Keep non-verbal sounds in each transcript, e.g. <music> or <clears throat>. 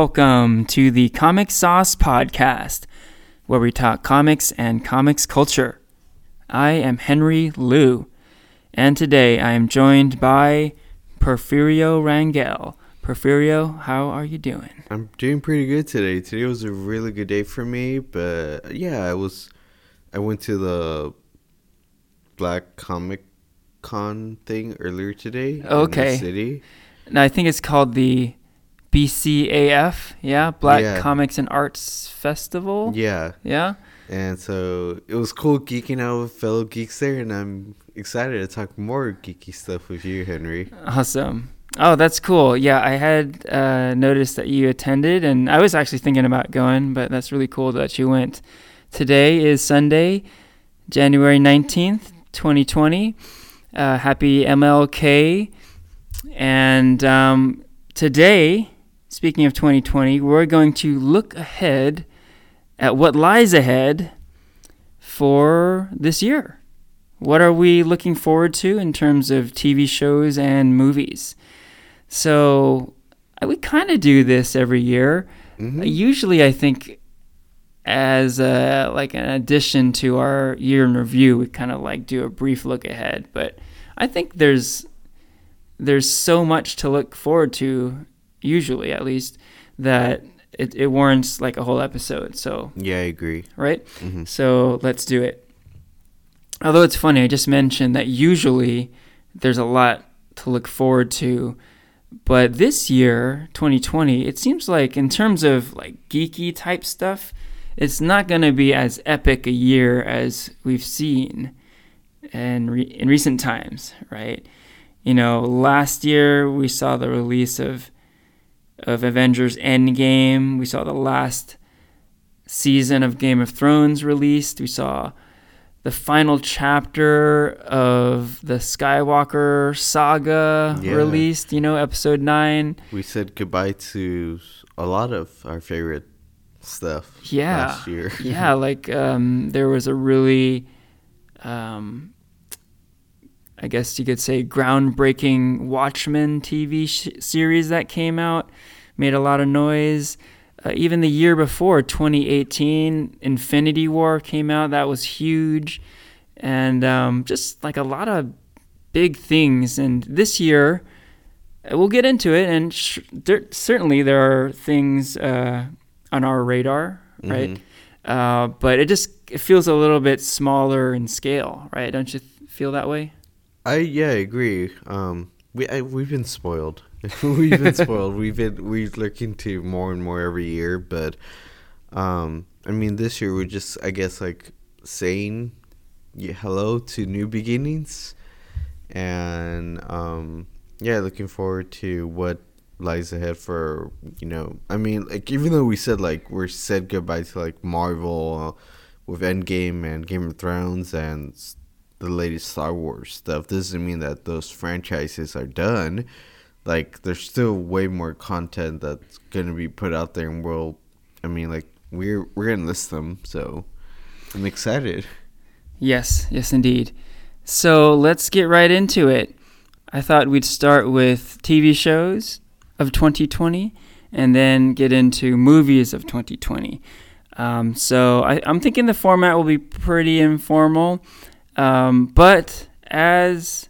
Welcome to the Comic Sauce Podcast, where we talk comics and comics culture. I am Henry Liu, and today I am joined by Porfirio Rangel. Porfirio, how are you doing? I'm doing pretty good today. Today was a really good day for me, but uh, yeah, I was I went to the Black Comic Con thing earlier today Okay. in the city. And I think it's called the BCAF, yeah, Black Yeah. Comics and Arts Festival. Yeah, Yeah. and so it was cool geeking out with fellow geeks there, and I'm excited to talk more geeky stuff with you, Henry. Awesome. Oh, that's cool. Yeah, I had uh, noticed that you attended, and I was actually thinking about going, but that's really cool that you went. Today is Sunday, January 19th, 2020. Uh, happy MLK. And um, today, speaking of 2020, we're going to look ahead at what lies ahead for this year. What are we looking forward to in terms of TV shows and movies? So uh, we kind of do this every year. Mhm. Usually, I think as a, like an addition to our year in review, we kind of like do a brief look ahead. But I think there's there's so much to look forward to, usually at least, that it, it warrants like a whole episode. So Yeah, I agree. right. hmm So let's do it. Although it's funny, I just mentioned that usually there's a lot to look forward to. But this year, 2020, it seems like in terms of like geeky type stuff, it's not going to be as epic a year as we've seen in, re- in recent times, right? You know, last year we saw the release of of Avengers Endgame. We saw the last season of Game of Thrones released. We saw the final chapter of the Skywalker saga Yeah. released, you know, episode 9. We said goodbye to a lot of our favorite stuff Yeah. last year. yeah, like um, there was a really, um, I guess you could say, groundbreaking Watchmen TV sh- series that came out, made a lot of noise. Uh, even the year before, 2018, Infinity War came out. That was huge. And um, just like a lot of big things. And this year, uh, we'll get into it. And sh- there, certainly there are things uh, on our radar, right? Mhm. Uh, but it just it feels a little bit smaller in scale, right? Don't you th- feel that way? I yeah, I agree. Um, we I, we've been spoiled. <laughs> we've been spoiled. <laughs> We've been we look into more and more every year, but um, I mean, this year we're just I guess like saying yeah, hello to new beginnings, and um, yeah, looking forward to what lies ahead for you know. I mean, like even though we said like we're said goodbye to like Marvel. Uh, with Endgame and Game of Thrones and the latest Star Wars stuff doesn't mean that those franchises are done. Like there's still way more content that's gonna be put out there, and we'll. I mean, like we're we're gonna list them, so I'm excited. Yes, yes, indeed. So let's get right into it. I thought we'd start with TV shows of 2020 and then get into movies of 2020. Um, so I, I'm thinking the format will be pretty informal. Um, but as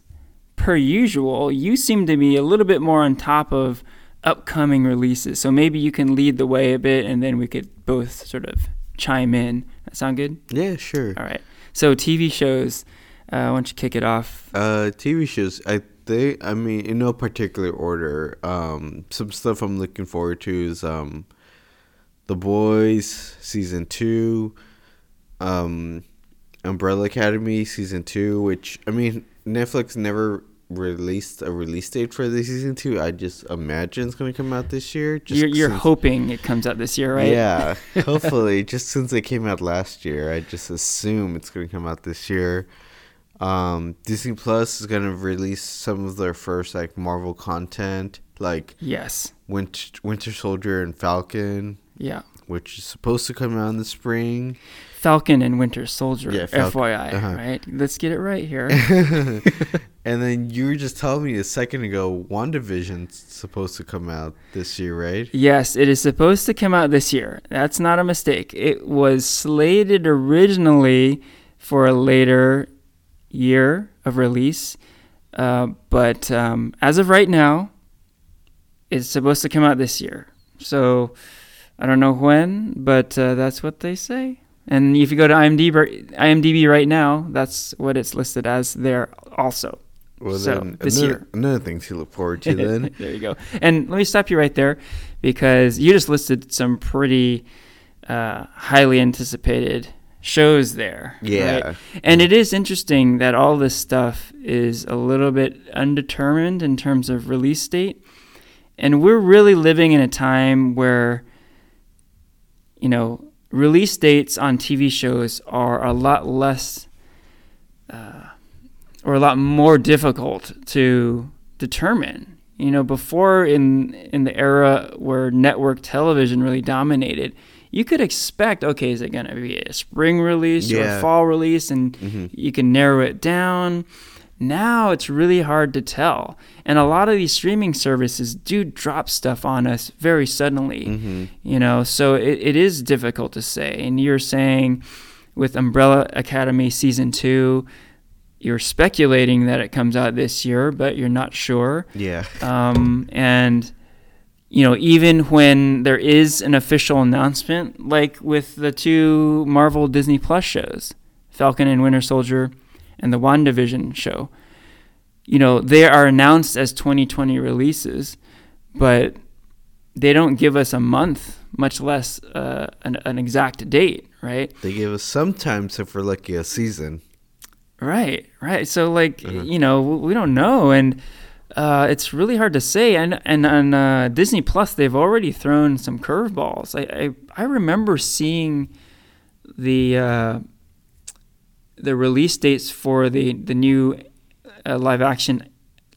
per usual, you seem to be a little bit more on top of upcoming releases. So maybe you can lead the way a bit and then we could both sort of chime in. That sound good? Yeah, sure. All right. So TV shows. Uh, why don't you kick it off? Uh, TV shows. I think. I mean, in no particular order. Um, some stuff I'm looking forward to is um, The Boys season two, um, Umbrella Academy season two. Which I mean, Netflix never released a release date for the season two. I just imagine it's gonna come out this year. Just You're, you're since- hoping it comes out this year, right? Yeah, <laughs> hopefully. just since it came out last year, I just assume it's going to come out this year. Um, Disney Plus is going to release some of their first like Marvel content, like Yes. Winter, Winter Soldier and Falcon, Yeah. which is supposed to come out in the spring. Falcon and Winter Soldier. Yeah, Falcon- FYI. uh-huh. Right. Let's get it right here. <laughs> <laughs> And then you were just telling me a second ago, WandaVision's supposed to come out this year, right? Yes, it is supposed to come out this year. That's not a mistake. It was slated originally for a later year of release, uh, but um, as of right now, it's supposed to come out this year. So I don't know when, but uh, that's what they say. And if you go to IMDb, IMDb right now, that's what it's listed as there also. Well, So, then this another, year. another thing to look forward to then. <laughs> there you go. And let me stop you right there because you just listed some pretty uh, highly anticipated shows there. Yeah. right? And it is interesting that all this stuff is a little bit undetermined in terms of release date. And we're really living in a time where, you know, release dates on TV shows are a lot less uh, or a lot more difficult to determine. You know, before in in the era where network television really dominated, you could expect, okay, is it going to be a spring release or a fall release, and Mhm. you can narrow it down. Now it's really hard to tell, and a lot of these streaming services do drop stuff on us very suddenly hmm you know? So it, it is difficult to say. And you're saying with umbrella academy season two you're speculating that it comes out this year but you're not sure. Yeah. <laughs> um, and you know even when there is an official announcement like with the two marvel disney plus shows falcon and winter soldier and the wandavision show you know they are announced as 2020 releases but they don't give us a month much less uh, an, an exact date right They give us sometimes, if we're lucky, a season. Right, right. So like Uh-huh. you know we don't know, and uh, it's really hard to say. And and on uh, Disney Plus, they've already thrown some curveballs. I, I I remember seeing the uh, the release dates for the the new uh, live action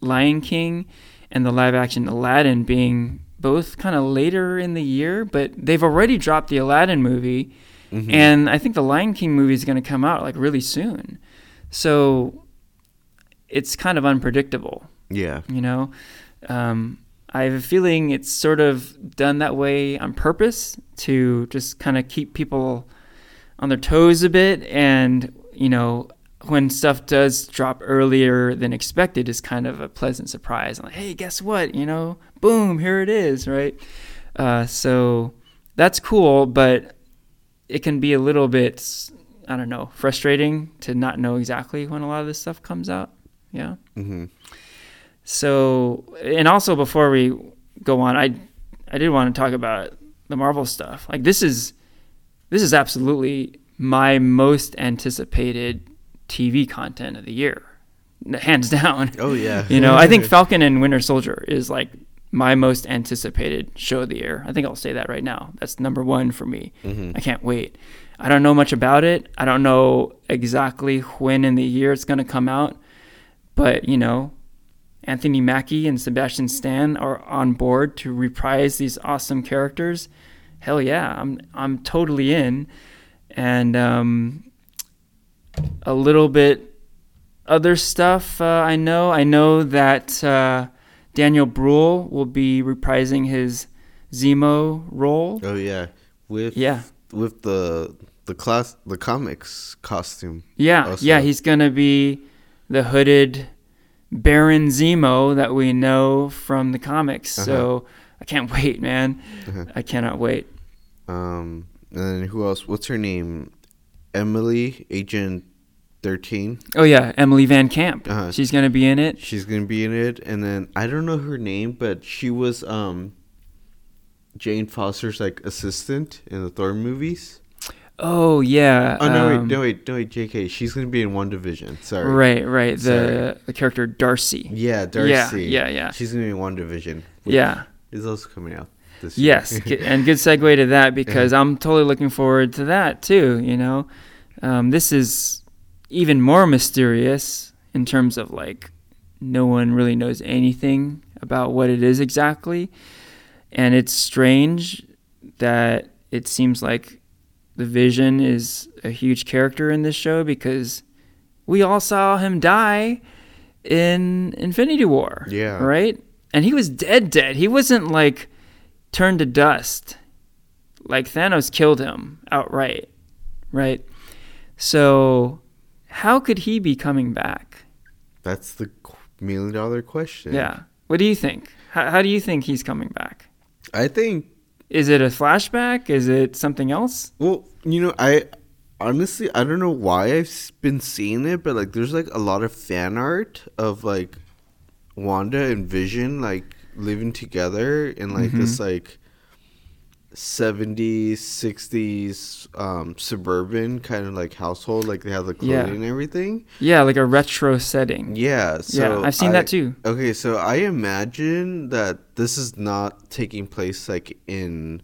Lion King and the live action Aladdin being both kind of later in the year, but they've already dropped the Aladdin movie. Mhm. And I think the Lion King movie is going to come out like really soon. So it's kind of unpredictable, yeah. you know? Um, I have a feeling it's sort of done that way on purpose to just kind of keep people on their toes a bit. And, you know, when stuff does drop earlier than expected, is kind of a pleasant surprise. I'm like, hey, guess what? You know, boom, here it is, right? Uh, so that's cool, but it can be a little bit, I don't know, frustrating to not know exactly when a lot of this stuff comes out. Yeah. hmm So, and also before we go on, I I did want to talk about the Marvel stuff. Like this is this is absolutely my most anticipated TV content of the year, <laughs> hands down. Oh yeah. <laughs> You know, I think <laughs> Falcon and Winter Soldier is like my most anticipated show of the year. I think I'll say that right now. That's number one for me. Mhm. I can't wait. I don't know much about it. I don't know exactly when in the year it's going to come out, but you know, Anthony Mackie and Sebastian Stan are on board to reprise these awesome characters. Hell yeah, I'm I'm totally in, and um, a little bit other stuff. Uh, I know. I know that uh, Daniel Bruhl will be reprising his Zemo role. Oh yeah. With Yeah. with the the class the comics costume. Yeah, Also- yeah, he's gonna be the hooded Baron Zemo that we know from the comics. So I can't <laughs> wait, man. Uh-huh. I cannot wait. Um, and then who else? What's her name? Emily, Agent Thirteen. Oh yeah, Emily Van Camp. Uh-huh. She's gonna be in it. She's gonna be in it, and then I don't know her name, but she was um Jane Foster's like assistant in the Thor movies. Oh yeah. Oh no, wait, um, no wait, no wait, J.K. She's gonna be in WandaVision. Sorry. Right, right. The Sorry. the character Darcy. Yeah, Darcy. Yeah, yeah, yeah. She's gonna be in WandaVision. Yeah. Is also coming out this year. Yes, and good segue to that because I'm totally looking forward to that too. You know, um, this is even more mysterious in terms of like no one really knows anything about what it is exactly, and it's strange that it seems like the Vision is a huge character in this show because we all saw him die in Infinity War. Yeah. Right? And he was dead, dead. He wasn't like turned to dust. Like Thanos killed him outright. Right? So, how could he be coming back? That's the million dollar question. Yeah. What do you think? How, how do you think he's coming back? I think Is it a flashback? Is it something else? Well, you know, I honestly I don't know why I've been seeing it, but like there's like a lot of fan art of like Wanda and Vision like living together in like this like 70s 60s um suburban kind of like household like they have the Yeah. clothing and everything Yeah, like a retro setting. yeah so yeah, I've seen I- that too. Okay, so I imagine that this is not taking place like in.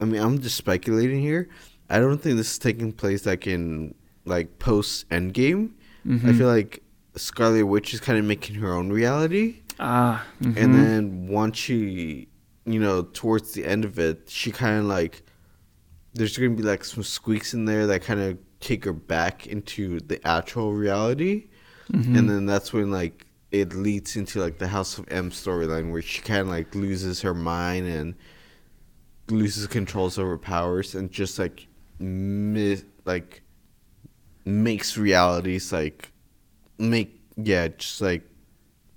I mean, I'm just speculating here. I don't think this is taking place like in like post Endgame. I Mhm. feel like Scarlet Witch is kind of making her own reality, Ah, and mhm. then once she, you know, towards the end of it, she kind of like. There's gonna be like some squeaks in there that kind of take her back into the actual reality Mhm. and then that's when like it leads into like the House of M storyline where she kind of like loses her mind and loses controls over powers and just like mi- like makes realities like make yeah just like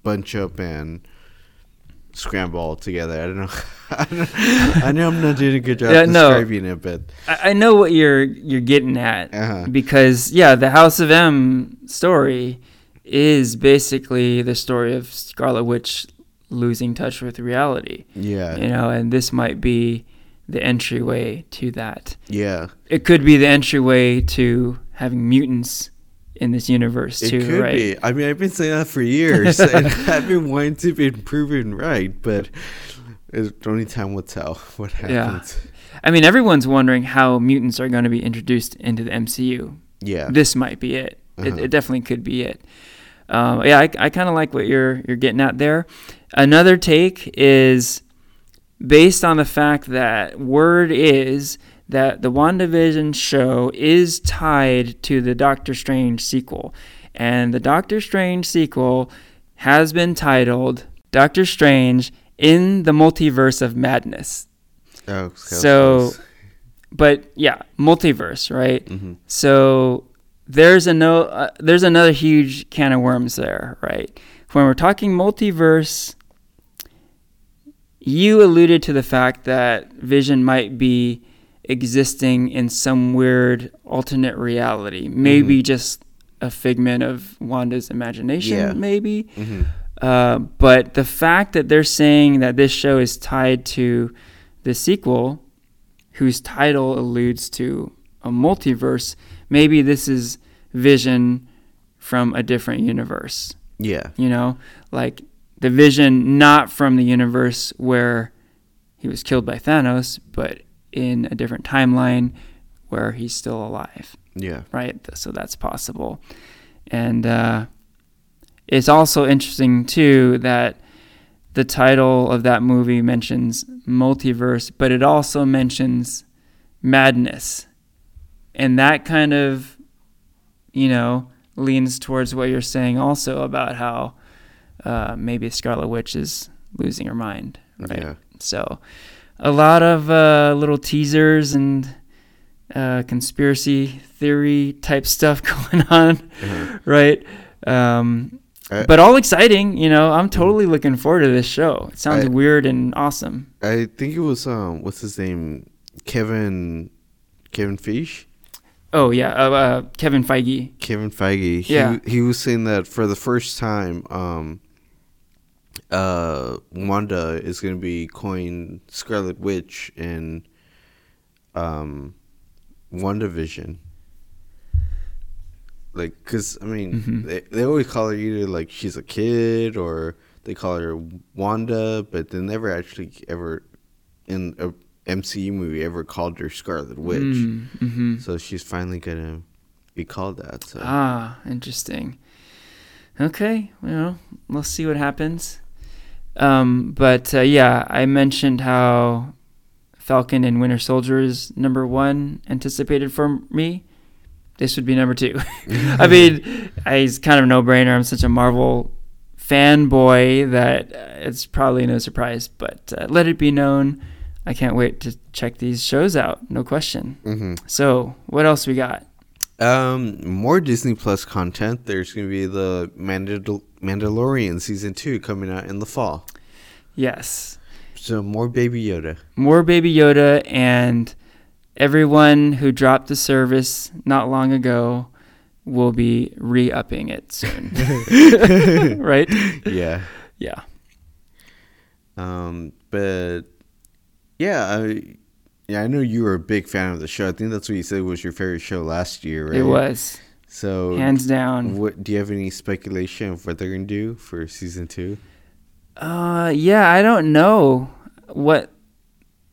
bunch up and scramble all together. I don't know. I, <laughs> don't, I know I'm not doing a good job Yeah, no. describing it, but I, I know what you're you're getting at Uh-huh. because yeah, the House of M story is basically the story of Scarlet Witch losing touch with reality. yeah, You know, and this might be the entryway to that. yeah. It could be the entryway to having mutants in this universe It too, could right? be. I mean, I've been saying that for years, <laughs> and I've been wanting to be proven right, but only time will tell what happens. Yeah. I mean, everyone's wondering how mutants are going to be introduced into the MCU. Yeah. This might be it. Uh-huh. It, it definitely could be it. Um, yeah, I, I kind of like what you're you're getting at there. Another take is based on the fact that word is that the WandaVision show is tied to the Doctor Strange sequel. And the Doctor Strange sequel has been titled Doctor Strange in the Multiverse of Madness. Oh, So- But yeah, multiverse, right? hmm So there's a no, uh, there's another huge can of worms there, right? When we're talking multiverse, you alluded to the fact that Vision might be existing in some weird alternate reality, maybe just a figment of Wanda's imagination, Yeah. maybe. hmm Uh, but the fact that they're saying that this show is tied to the sequel, whose title alludes to a multiverse, maybe this is Vision from a different universe. Yeah. You know, like the Vision not from the universe where he was killed by Thanos, but in a different timeline where he's still alive Yeah. right? So that's possible. And uh, it's also interesting, too, that the title of that movie mentions multiverse, but it also mentions madness. And that kind of, you know, leans towards what you're saying also about how uh, maybe Scarlet Witch is losing her mind, right? Yeah. So, a lot of uh, little teasers and uh, conspiracy theory type stuff <laughs> going on, Uh-huh. right? Um, I- but all exciting, you know. I'm totally looking forward to this show. It sounds I- weird and awesome. I think it was um, what's his name, Kevin, Kevin Fish, Oh yeah, uh, uh, Kevin Feige. Kevin Feige. He, Yeah. He was saying that for the first time, um, uh, Wanda is going to be coined Scarlet Witch in, um, WandaVision. Like, cause I mean, Mhm. they they always call her either like she's a kid or they call her Wanda, but they never actually ever in a MCU movie ever called her Scarlet Witch. Mm-hmm. So she's finally gonna be called that. So Ah, interesting. Okay, well, we'll see what happens. Um, but uh, yeah, I mentioned how Falcon and Winter Soldier is number one anticipated for me. this would be number two. <laughs> I mean, it's kind of a no-brainer. I'm such a Marvel fanboy that uh, it's probably no surprise. But uh, let it be known, I can't wait to check these shows out. No question. Mm-hmm. So, what else we got? Um, more Disney Plus content. There's going to be the Mandal- Mandalorian season two coming out in the fall. Yes. So more Baby Yoda. More Baby Yoda and everyone who dropped the service not long ago will be re-upping it soon. <laughs> <laughs> right? Yeah. Yeah. Um, but yeah, I, yeah, I know you were a big fan of the show. I think that's what you said was your favorite show last year, right? It was. So hands down. What do you have any speculation of what they're gonna do for season two? Uh, yeah, I don't know what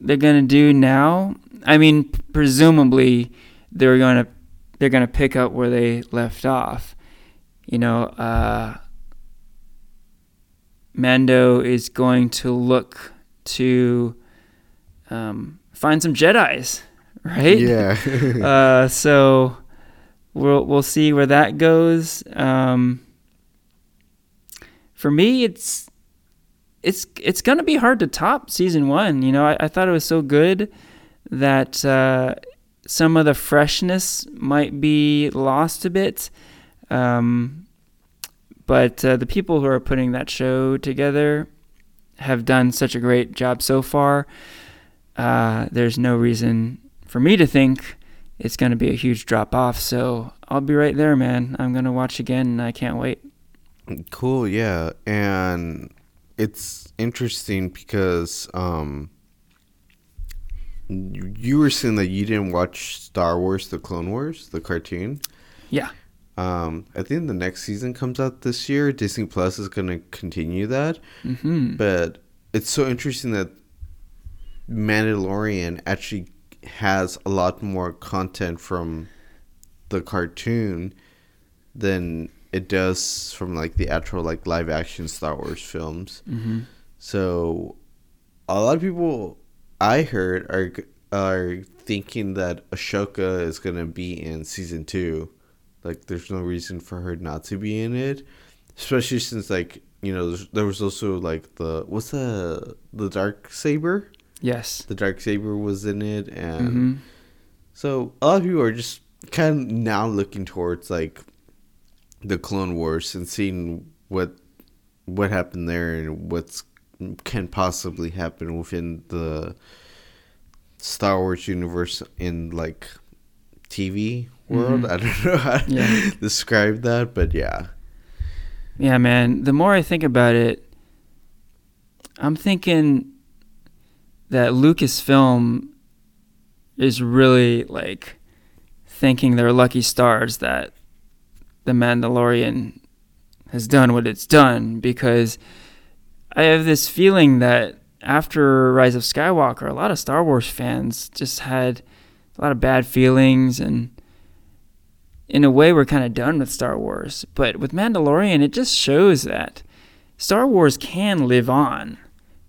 they're gonna do now. I mean, presumably they're gonna they're gonna pick up where they left off. You know, uh, Mando is going to look to um, find some Jedi's, right? Yeah. <laughs> uh, so we'll we'll see where that goes. Um, for me, it's it's it's gonna be hard to top season one. You know, I, I thought it was so good that uh, some of the freshness might be lost a bit. Um, but uh, the people who are putting that show together have done such a great job so far. Uh, there's no reason for me to think it's going to be a huge drop off. So I'll be right there, man. I'm going to watch again, and I can't wait. Cool, yeah. And it's interesting because um, you were saying that you didn't watch Star Wars: The Clone Wars, the cartoon. Yeah. Um, I think the next season comes out this year. Disney Plus is going to continue that. Mm-hmm. But it's so interesting that Mandalorian actually has a lot more content from the cartoon than it does from like the actual like live action Star Wars films. Mm-hmm. So a lot of people I heard are are thinking that Ahsoka is gonna be in season two. Like, there's no reason for her not to be in it, especially since like you know there was also like the what's the the dark saber. Yes. The dark saber was in it, and Mm-hmm. so a lot of people are just kind of now looking towards like the Clone Wars and seeing what what happened there and what's can possibly happen within the Star Wars universe in like TV world. Mhm. I don't know how to Yeah. <laughs> describe that, but yeah. Yeah, man. The more I think about it, I'm thinking that Lucasfilm is really like thanking their lucky stars that The Mandalorian has done what it's done because I have this feeling that after Rise of Skywalker, a lot of Star Wars fans just had a lot of bad feelings and in a way we're kind of done with Star Wars. But with Mandalorian, it just shows that Star Wars can live on.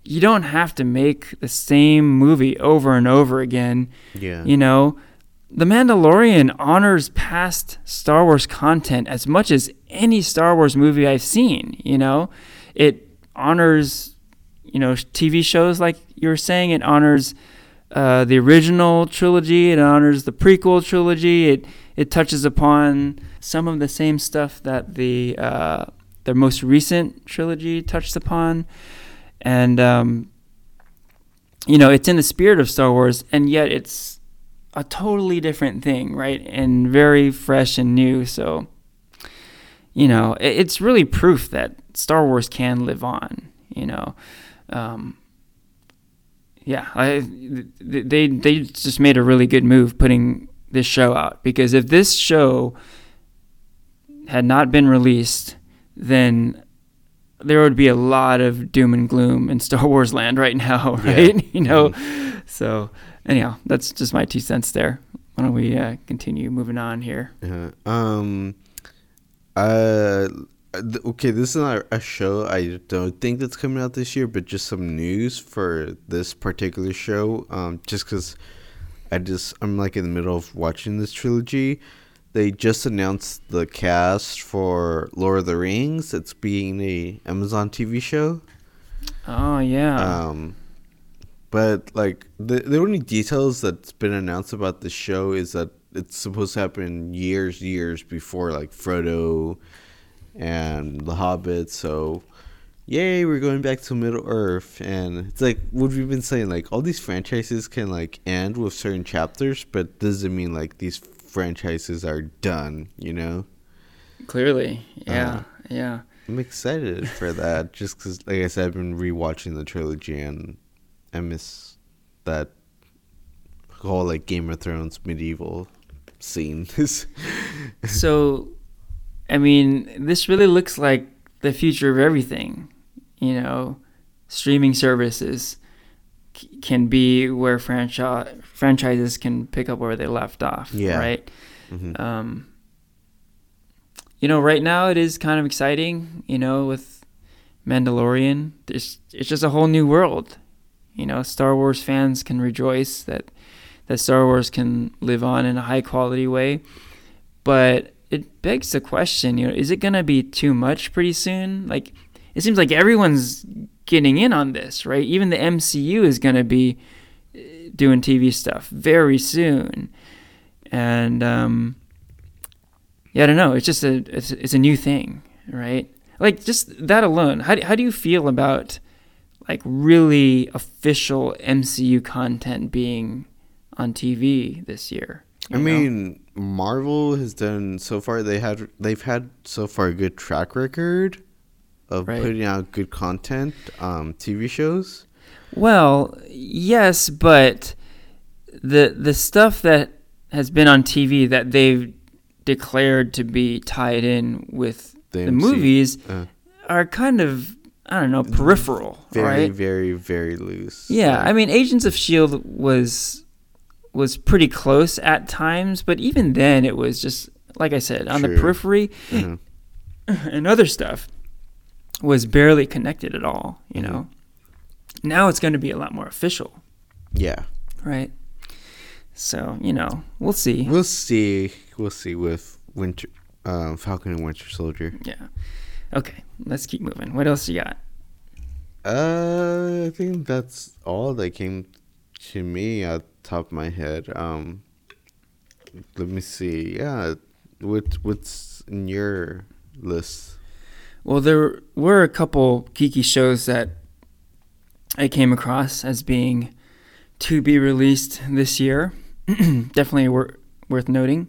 You don't have to make the same movie over and over again. Yeah. You know, The Mandalorian honors past Star Wars content as much as any Star Wars movie I've seen. You know, it honors, you know, TV shows like you were saying. It honors uh, the original trilogy. It honors the prequel trilogy. It it touches upon some of the same stuff that the uh, the most recent trilogy touched upon, and um, you know, it's in the spirit of Star Wars, and yet it's a totally different thing, right? And very fresh and new. So, you know, it's really proof that Star Wars can live on. You know, um, yeah, I, they they just made a really good move putting this show out because if this show had not been released, then there would be a lot of doom and gloom in Star <laughs> Wars land right now, Yeah. right? <laughs> You know, so anyhow, that's just my two cents there. Why don't we uh, continue moving on here? Yeah. Um. Uh. th- Okay, this is not a show I don't think that's coming out this year, but just some news for this particular show. Um, just because I just I'm like in the middle of watching this trilogy. They just announced the cast for Lord of the Rings. It's being a Amazon TV show. Oh yeah. Um, but like the the only details that's been announced about the show is that it's supposed to happen years, years before like Frodo and the Hobbit. So, yay, we're going back to Middle Earth, and it's like what we've been saying. Like all these franchises can like end with certain chapters, but doesn't mean like these franchises are done. You know. Clearly, yeah, Uh, yeah. I'm excited for that <laughs> just because, like I said, I've been rewatching the trilogy and I miss that whole like Game of Thrones medieval scene. <laughs> So, I mean, this really looks like the future of everything. You know, streaming services c- can be where franchise franchises can pick up where they left off. Yeah. Right. Mhm. Um, you know, right now it is kind of exciting. You know, with Mandalorian, there's it's just a whole new world. You know, Star Wars fans can rejoice that that Star Wars can live on in a high quality way. But it begs the question, you know, is it going to be too much pretty soon? Like it seems like everyone's getting in on this, right? Even the MCU is going to be doing TV stuff very soon. And um yeah, I don't know, it's just a it's, it's a new thing, right? Like just that alone. How do, how do you feel about like really official MCU content being on TV this year? I know? mean, Marvel has done so far. They had they've had so far a good track record of Right. putting out good content, um, TV shows. Well, yes, but the the stuff that has been on TV that they've declared to be tied in with The the, movies uh, are kind of I don't know peripheral, very, right? very, very loose. Yeah, I mean, Agents of Shield was was pretty close at times, but even then, it was just like I said on the periphery, uh-huh. <clears throat> and other stuff was barely connected at all. You Mhm. know, now it's going to be a lot more official, yeah. right? So you know, we'll see. We'll see. We'll see with Winter, um, Falcon and Winter Soldier. Yeah. Okay, let's keep moving. What else you got? Uh, I think that's all that came to me at the top of my head. Um, let me see. Yeah, what what's in your list? Well, there were a couple geeky shows that I came across as being to be released this year. <clears throat> Definitely wor- worth noting.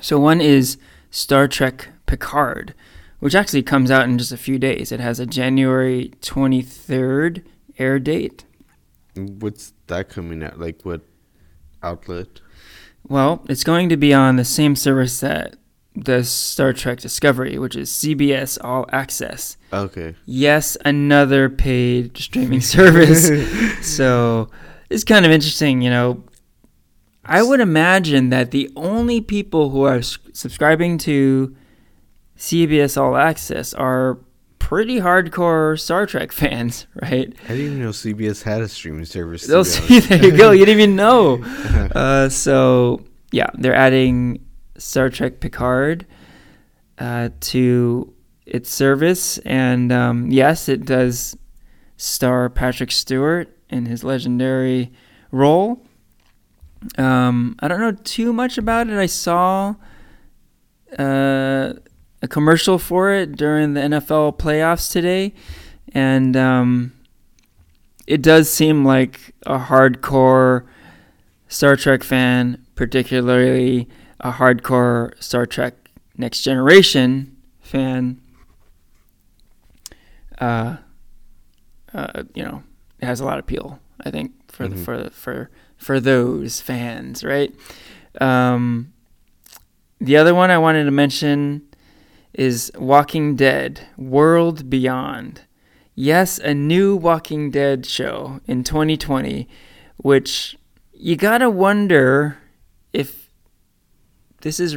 So, one is Star Trek Picard, which actually comes out in just a few days. It has a January 23rd air date. What's that coming out? Like what outlet? Well, it's going to be on the same service that does Star Trek Discovery, which is CBS All Access. Okay. Yes, another paid streaming <laughs> service. <laughs> so it's kind of interesting, you know. I would imagine that the only people who are s- subscribing to CBS All Access are pretty hardcore Star Trek <laughs> fans, right? I didn't even know CBS had a streaming service. They'll see. There you go. You didn't even know. Uh, so yeah, they're adding Star Trek Picard uh, to its service, and um, yes, it does star Patrick Stewart in his legendary role. Um, I don't know too much about it. I saw uh, a commercial for it during the NFL playoffs today, and um, it does seem like a hardcore Star Trek fan, particularly a hardcore Star Trek Next Generation fan. Uh, uh, you know, it has a lot of appeal. I think for the Mhm. for for for those fans, right? Um, the other one I wanted to mention is Walking Dead: World Beyond. Yes, a new Walking Dead show in 2020, which you gotta wonder this is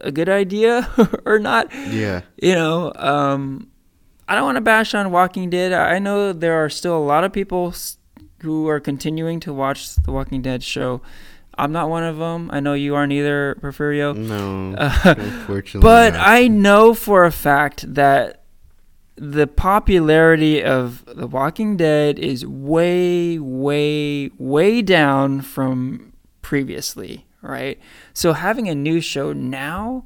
a good idea <laughs> or not. yeah. You know, um, I don't want to bash on Walking Dead. I know there are still a lot of people who are continuing to watch the Walking Dead show. I'm not one of them. I know you aren't either, Porfirio. No, Uh, <laughs> unfortunately. but not. I know for a fact that the popularity of The Walking Dead is way, way, way down from previously, right? So having a new show now,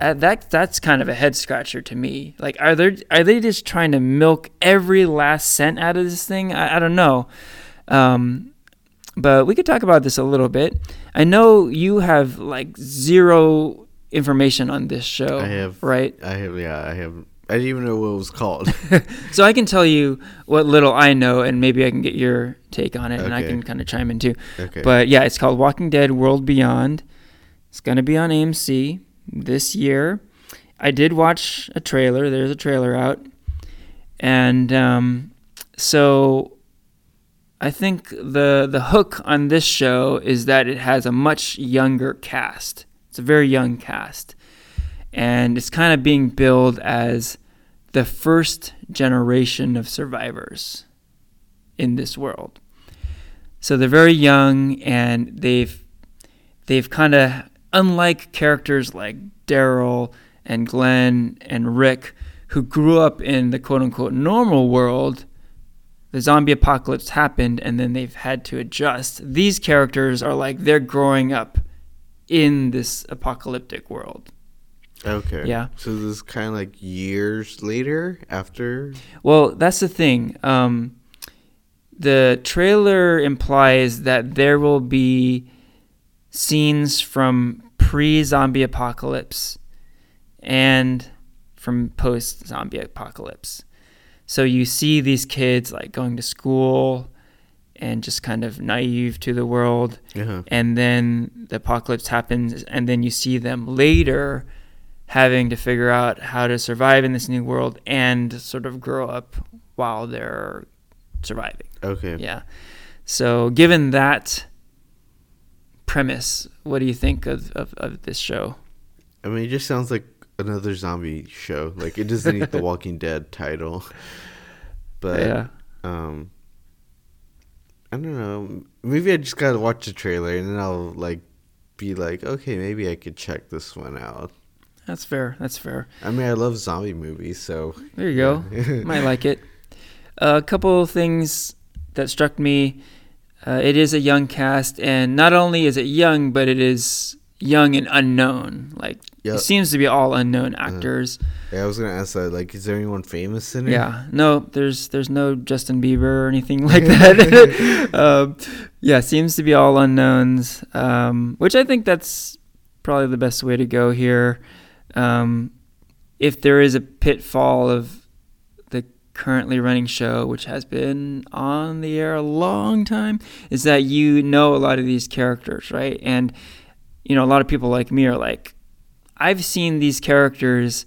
uh, that that's kind of a head scratcher to me. Like, are they are they just trying to milk every last cent out of this thing? I, I don't know. Um, but we could talk about this a little bit. I know you have like zero information on this show, I have- right? I have yeah, I have. I didn't even know what it was called. <laughs> So I can tell you what little I know, and maybe I can get your take on it, and I can kind of chime in too. okay. But yeah, it's called Walking Dead World Beyond. It's going to be on AMC this year. I did watch a trailer. There's a trailer out. And um, so I think the the hook on this show is that it has a much younger cast. It's a very young cast. And it's kind of being billed as the first generation of survivors in this world. So they're very young and they've they've kind of unlike characters like Daryl and Glenn and Rick who grew up in the quote unquote normal world the zombie apocalypse happened and then they've had to adjust these characters are like they're growing up in this apocalyptic world okay. yeah. So this is kind of like years later after. Well, that's the thing. Um, the trailer implies that there will be scenes from pre zombie apocalypse and from post zombie apocalypse. So you see these kids like going to school and just kind of naive to the world Uh-huh. and then the apocalypse happens and then you see them later having to figure out how to survive in this new world and sort of grow up while they're surviving Okay. yeah so given that premise what do you think of, of, of this show I mean, it just sounds like another zombie show. Like it doesn't need the <laughs> Walking Dead title. But yeah um, I don't know. Maybe I just gotta watch the trailer and then I'll like be like, okay, maybe I could check this one out. That's fair that's fair I mean, I love zombie movies, so there you go Yeah. might like it <laughs> a couple of things that struck me uh, it is a young cast and not only is it young but it is young and unknown like Yeah. it seems to be all unknown actors Yeah, I was gonna ask that. Like, is there anyone famous in it? Yeah, no, there's there's no Justin Bieber or anything <laughs> like <laughs> that. um, yeah, seems to be all unknowns, um, which I think that's probably the best way to go here. Um, if there is a pitfall of the currently running show, which has been on the air a long time, is that you know a lot of these characters, right? And you know, a lot of people like me are like, I've seen these characters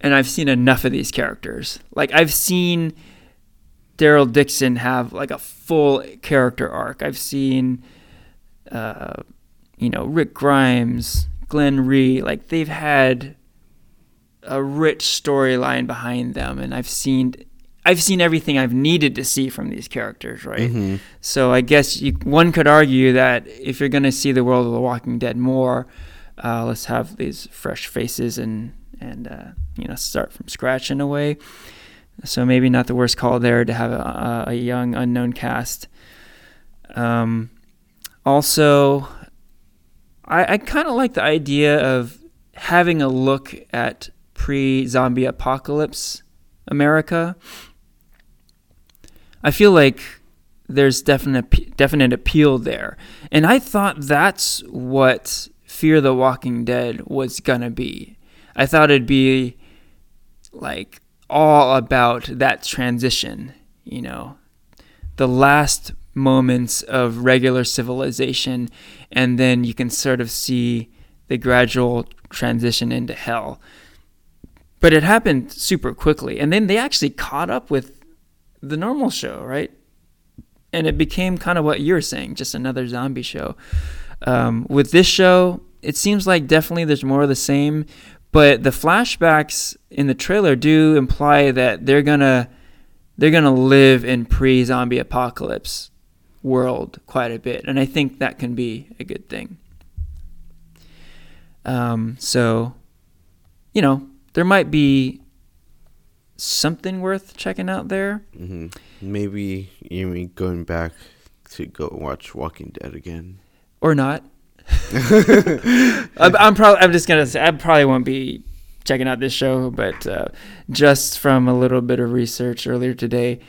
and I've seen enough of these characters. Like I've seen Daryl Dixon have like a full character arc. I've seen, uh, you know, Rick Grimes, Glenn Rhee. Like they've had a rich storyline behind them, and I've seen. I've seen everything I've needed to see from these characters, right? hmm So I guess you, one could argue that if you're going to see the world of The Walking Dead more, uh, let's have these fresh faces and and uh, you know start from scratch in a way. So maybe not the worst call there to have a, a young unknown cast. Um, also, I, I kind of like the idea of having a look at pre-zombie apocalypse America. I feel like there's definite definite appeal there, and I thought that's what Fear the Walking Dead was gonna be. I thought it'd be like all about that transition, you know, the last moments of regular civilization, and then you can sort of see the gradual transition into hell. But it happened super quickly, and then they actually caught up with the normal show, right? And it became kind of what you're saying, just another zombie show. Um, with this show, it seems like definitely there's more of the same, but the flashbacks in the trailer do imply that they're gonna they're gonna live in pre-zombie apocalypse. World quite a bit, and I think that can be a good thing. Um, so, you know, there might be something worth checking out there. Mm-hmm. Maybe you mean going back to go watch Walking Dead again. or not. <laughs> I'm, I'm probably. I'm just gonna say I probably won't be checking out this show, but uh, just from a little bit of research earlier today,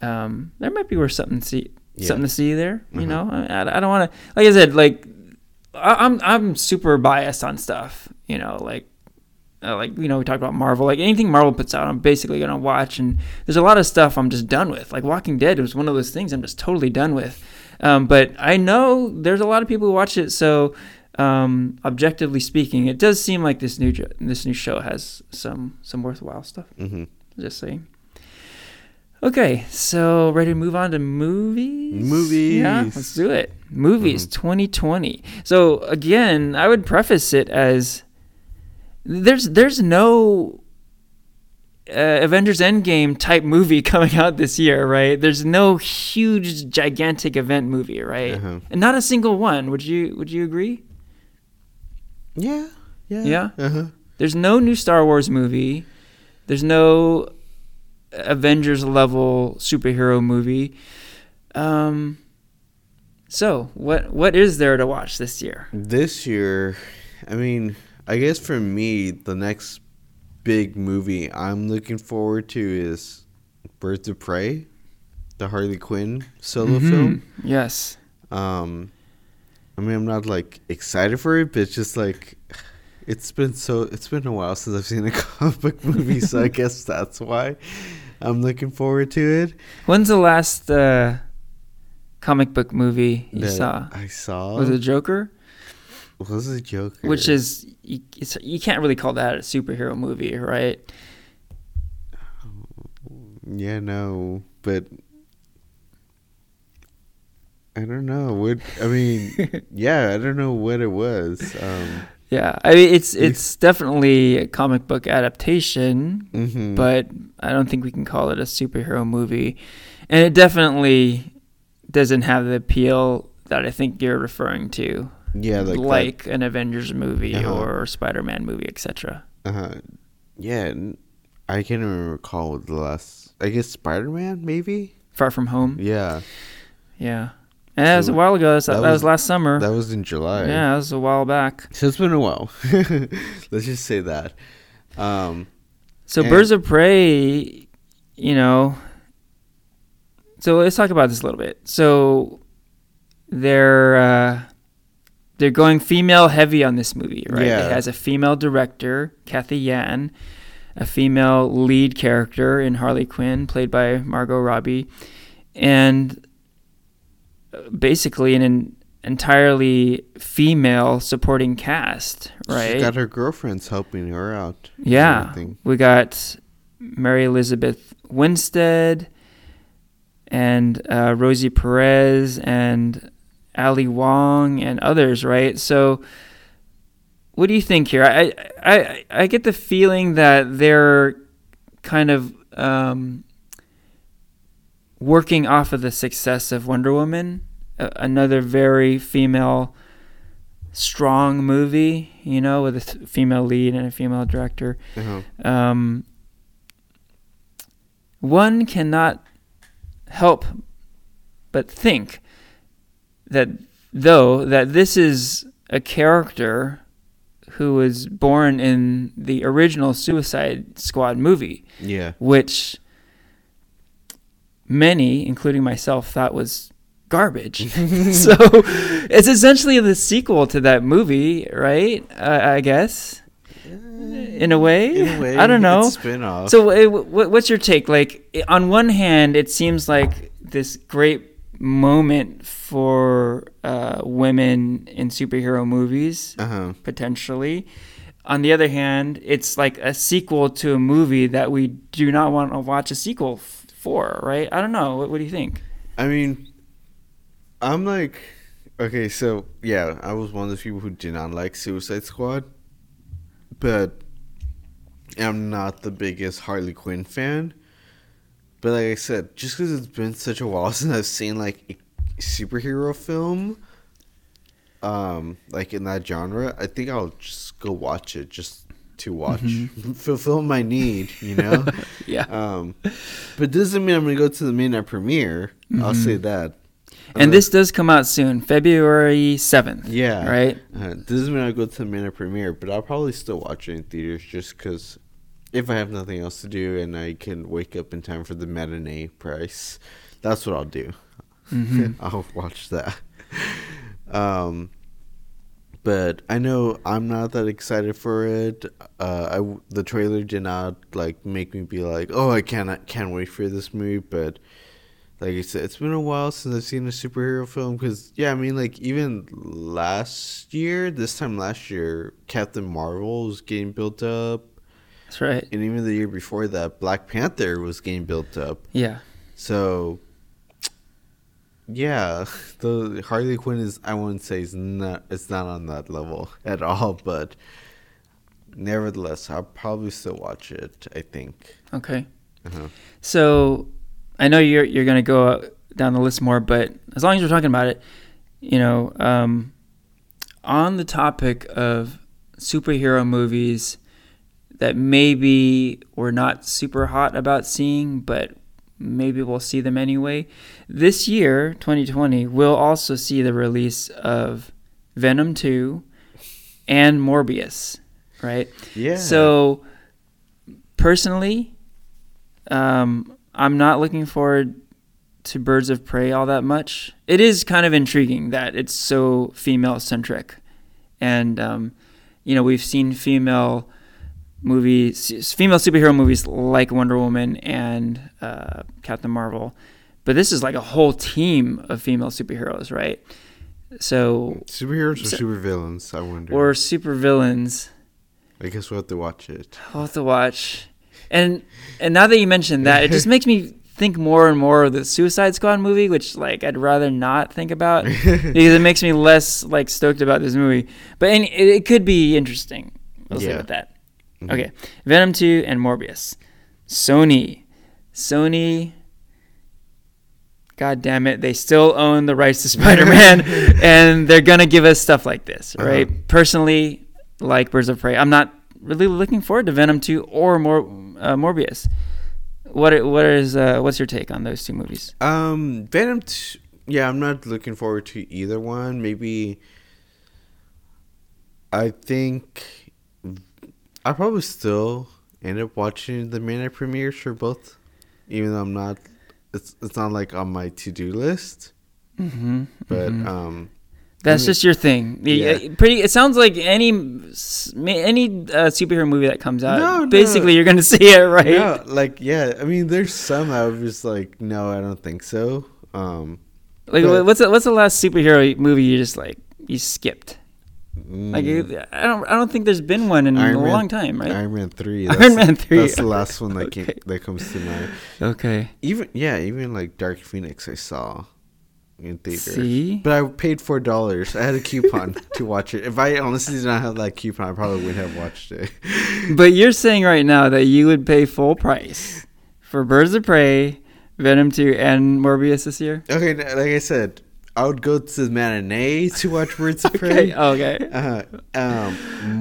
um, there might be worth something to see. Yeah. Something to see there. You Mhm. know, I, I don't want to. Like I said, like I, I'm I'm super biased on stuff. You know, like. Uh, like you know, we talked about Marvel. Like anything Marvel puts out, I'm basically gonna watch. And there's a lot of stuff I'm just done with. Like Walking Dead was one of those things I'm just totally done with. Um, but I know there's a lot of people who watch it, so um, objectively speaking, it does seem like this new jo- this new show has some some worthwhile stuff. hmm Just saying. Okay, so ready to move on to movies? Movies. Yeah, let's do it. Movies 2020. So again, I would preface it as there's there's no uh, Avengers Endgame type movie <laughs> coming out this year, right? There's no huge gigantic event movie, right? Uh-huh. And not a single one. Would you would you agree? Yeah. Yeah. Yeah? Uh-huh. There's no new Star Wars movie. There's no Avengers level superhero movie. Um so, what what is there to watch this year? This year, I mean, I guess for me, the next big movie I'm looking forward to is Birds of Prey, the Harley Quinn solo Mhm. film. Yes. Um, I mean, I'm not like excited for it, but it's just like it's been so it's been a while since I've seen a <laughs> comic book movie, so I <laughs> guess that's why I'm looking forward to it. When's the last uh, comic book movie you that saw? I saw Was it Joker? was it Joker, Which is you, you can't really call that a superhero movie, right? yeah, no, but I don't know what I mean. <laughs> yeah, I don't know what it was. Um, Yeah, I mean it's it's definitely a comic book adaptation, mhm. but I don't think we can call it a superhero movie, and it definitely doesn't have the appeal that I think you're referring to, yeah, like like, an Avengers movie Uh-huh. or Spider-Man movie, etc. Uh huh. yeah, n- I can't even recall the last. I guess Spider Man, maybe. Far From Home, Yeah, yeah, and that was a while ago. That, that that was was- last summer. that was in July. yeah, that was a while back. so it's been a while. <laughs> Let's just say that. Um, So Birds of Prey, you know. So let's talk about this a little bit. So they're uh, they're going female heavy on this movie, right? Yeah. It has a female director, Cathy Yan, a female lead character in Harley Quinn, played by Margot Robbie, and basically an, en- entirely female supporting cast, right? She's got her girlfriends helping her out. Yeah, we got Mary Elizabeth Winstead and uh, Rosie Perez and Ali Wong and others, right? So, what do you think here? I I I get the feeling that they're kind of um, working off of the success of Wonder Woman, another very female strong movie, you know, with a th- female lead and a female director. Uh-huh. Um, one cannot help but think that though that this is a character who was born in the original Suicide Squad movie, Yeah. which many, including myself, thought was garbage. <laughs> <laughs> so it's essentially the sequel to that movie, right? Uh, I guess in a way. In a way, I don't know. Spin-off. So, wh- what's your take? Like, on one hand, it seems like this great moment for uh, women in superhero movies, uh-huh. potentially. On the other hand, it's like a sequel to a movie that we do not want to watch a sequel for, right? I don't know. What, what do you think? I mean, I'm like, okay, so yeah, I was one of those people who did not like Suicide Squad, but I'm not the biggest Harley Quinn fan. But like I said, just because it's been such a while <laughs> since I've seen like a superhero film, um, like in that genre, I think I'll just go watch it just to watch, fulfill my need, you know. <laughs> Yeah. Um, but doesn't mean I'm gonna go to the midnight premiere. I'll say that. and Uh, this does come out soon, February 7th. Yeah. Right? Uh, doesn't mean I go to the midnight premiere, but I'll probably still watch it in theaters just because if I have nothing else to do and I can wake up in time for the matinee price, that's what I'll do. Mhm. <laughs> I'll watch that. <laughs> Um, but I know I'm not that excited for it. Uh, I the trailer did not like make me be like, oh, I cannot can't wait for this movie. But like I said, it's been a while since I've seen a superhero film. Because yeah, I mean, like even last year, this time last year, Captain Marvel was getting built up, That's right. and even the year before that, Black Panther was getting built up. Yeah. So, yeah, <laughs> the Harley Quinn is I wouldn't say is not it's not on that level <laughs> at all, but nevertheless, I'll probably still watch it. I think. Okay. Uh-huh. So I know you're you're gonna go down the list more, but as long as we're talking about it, you know, um, on the topic of superhero movies that maybe we're not super hot about seeing, but maybe we'll see them anyway. This year, 2020, we'll also see the release of Venom 2 and Morbius, right? Yeah. So, personally, um, I'm not looking forward to Birds of Prey all that much. It is kind of intriguing that it's so female centric, and um, you know we've seen female movies, female superhero movies like Wonder Woman and uh, Captain Marvel, but this is like a whole team of female superheroes, right? So superheroes or So- supervillains? I wonder. or supervillains. I guess we'll have to watch it. We'll have to watch. And and now that you mentioned that, it just makes me think more and more of the Suicide Squad movie, which like I'd rather not think about <laughs> because it makes me less like stoked about this movie. But any, it, it could be interesting. We'll see Yeah. with that. Mhm. Okay, Venom two and Morbius. Sony, Sony. God damn it, they still own the rights to <laughs> Spider-Man, and they're gonna give us stuff like this, Uh-huh. right? Personally, like Birds of Prey, I'm not really looking forward to Venom two or Mor- uh, Morbius. What what is uh, what's your take on those two movies? Um, Venom. T- yeah, I'm not looking forward to either one. Maybe. I think I probably still end up watching the midnight premieres for both, even though I'm not. It's it's not like on my to do list, Mm-hmm. but um, That's mean- just your thing. Yeah. Yeah. Pretty. It sounds like any any uh, superhero movie that comes out. No, no. basically, you're gonna <laughs> see it, right? yeah, like yeah. I mean, there's some I was just like, no, I don't think so. Um, Like, But- what's the, what's the last superhero movie you just like you skipped? Like, mm, it- I don't I don't think there's been one in Iron a Man- long time, right? Iron Man three. <laughs> Iron Man 3, That's the last one that came that comes to mind. Okay. Even yeah, even like Dark Phoenix, I saw in theaters. See? But I paid four dollars. I had a coupon <laughs> to watch it. If I honestly did not have that coupon, I probably wouldn't have watched it. <laughs> But you're saying right now that you would pay full price for Birds of Prey, Venom 2, and Morbius this year? Okay, like I said, I would go to the matinee to watch Birds of <laughs> Okay. Prey. Okay. Uh, um,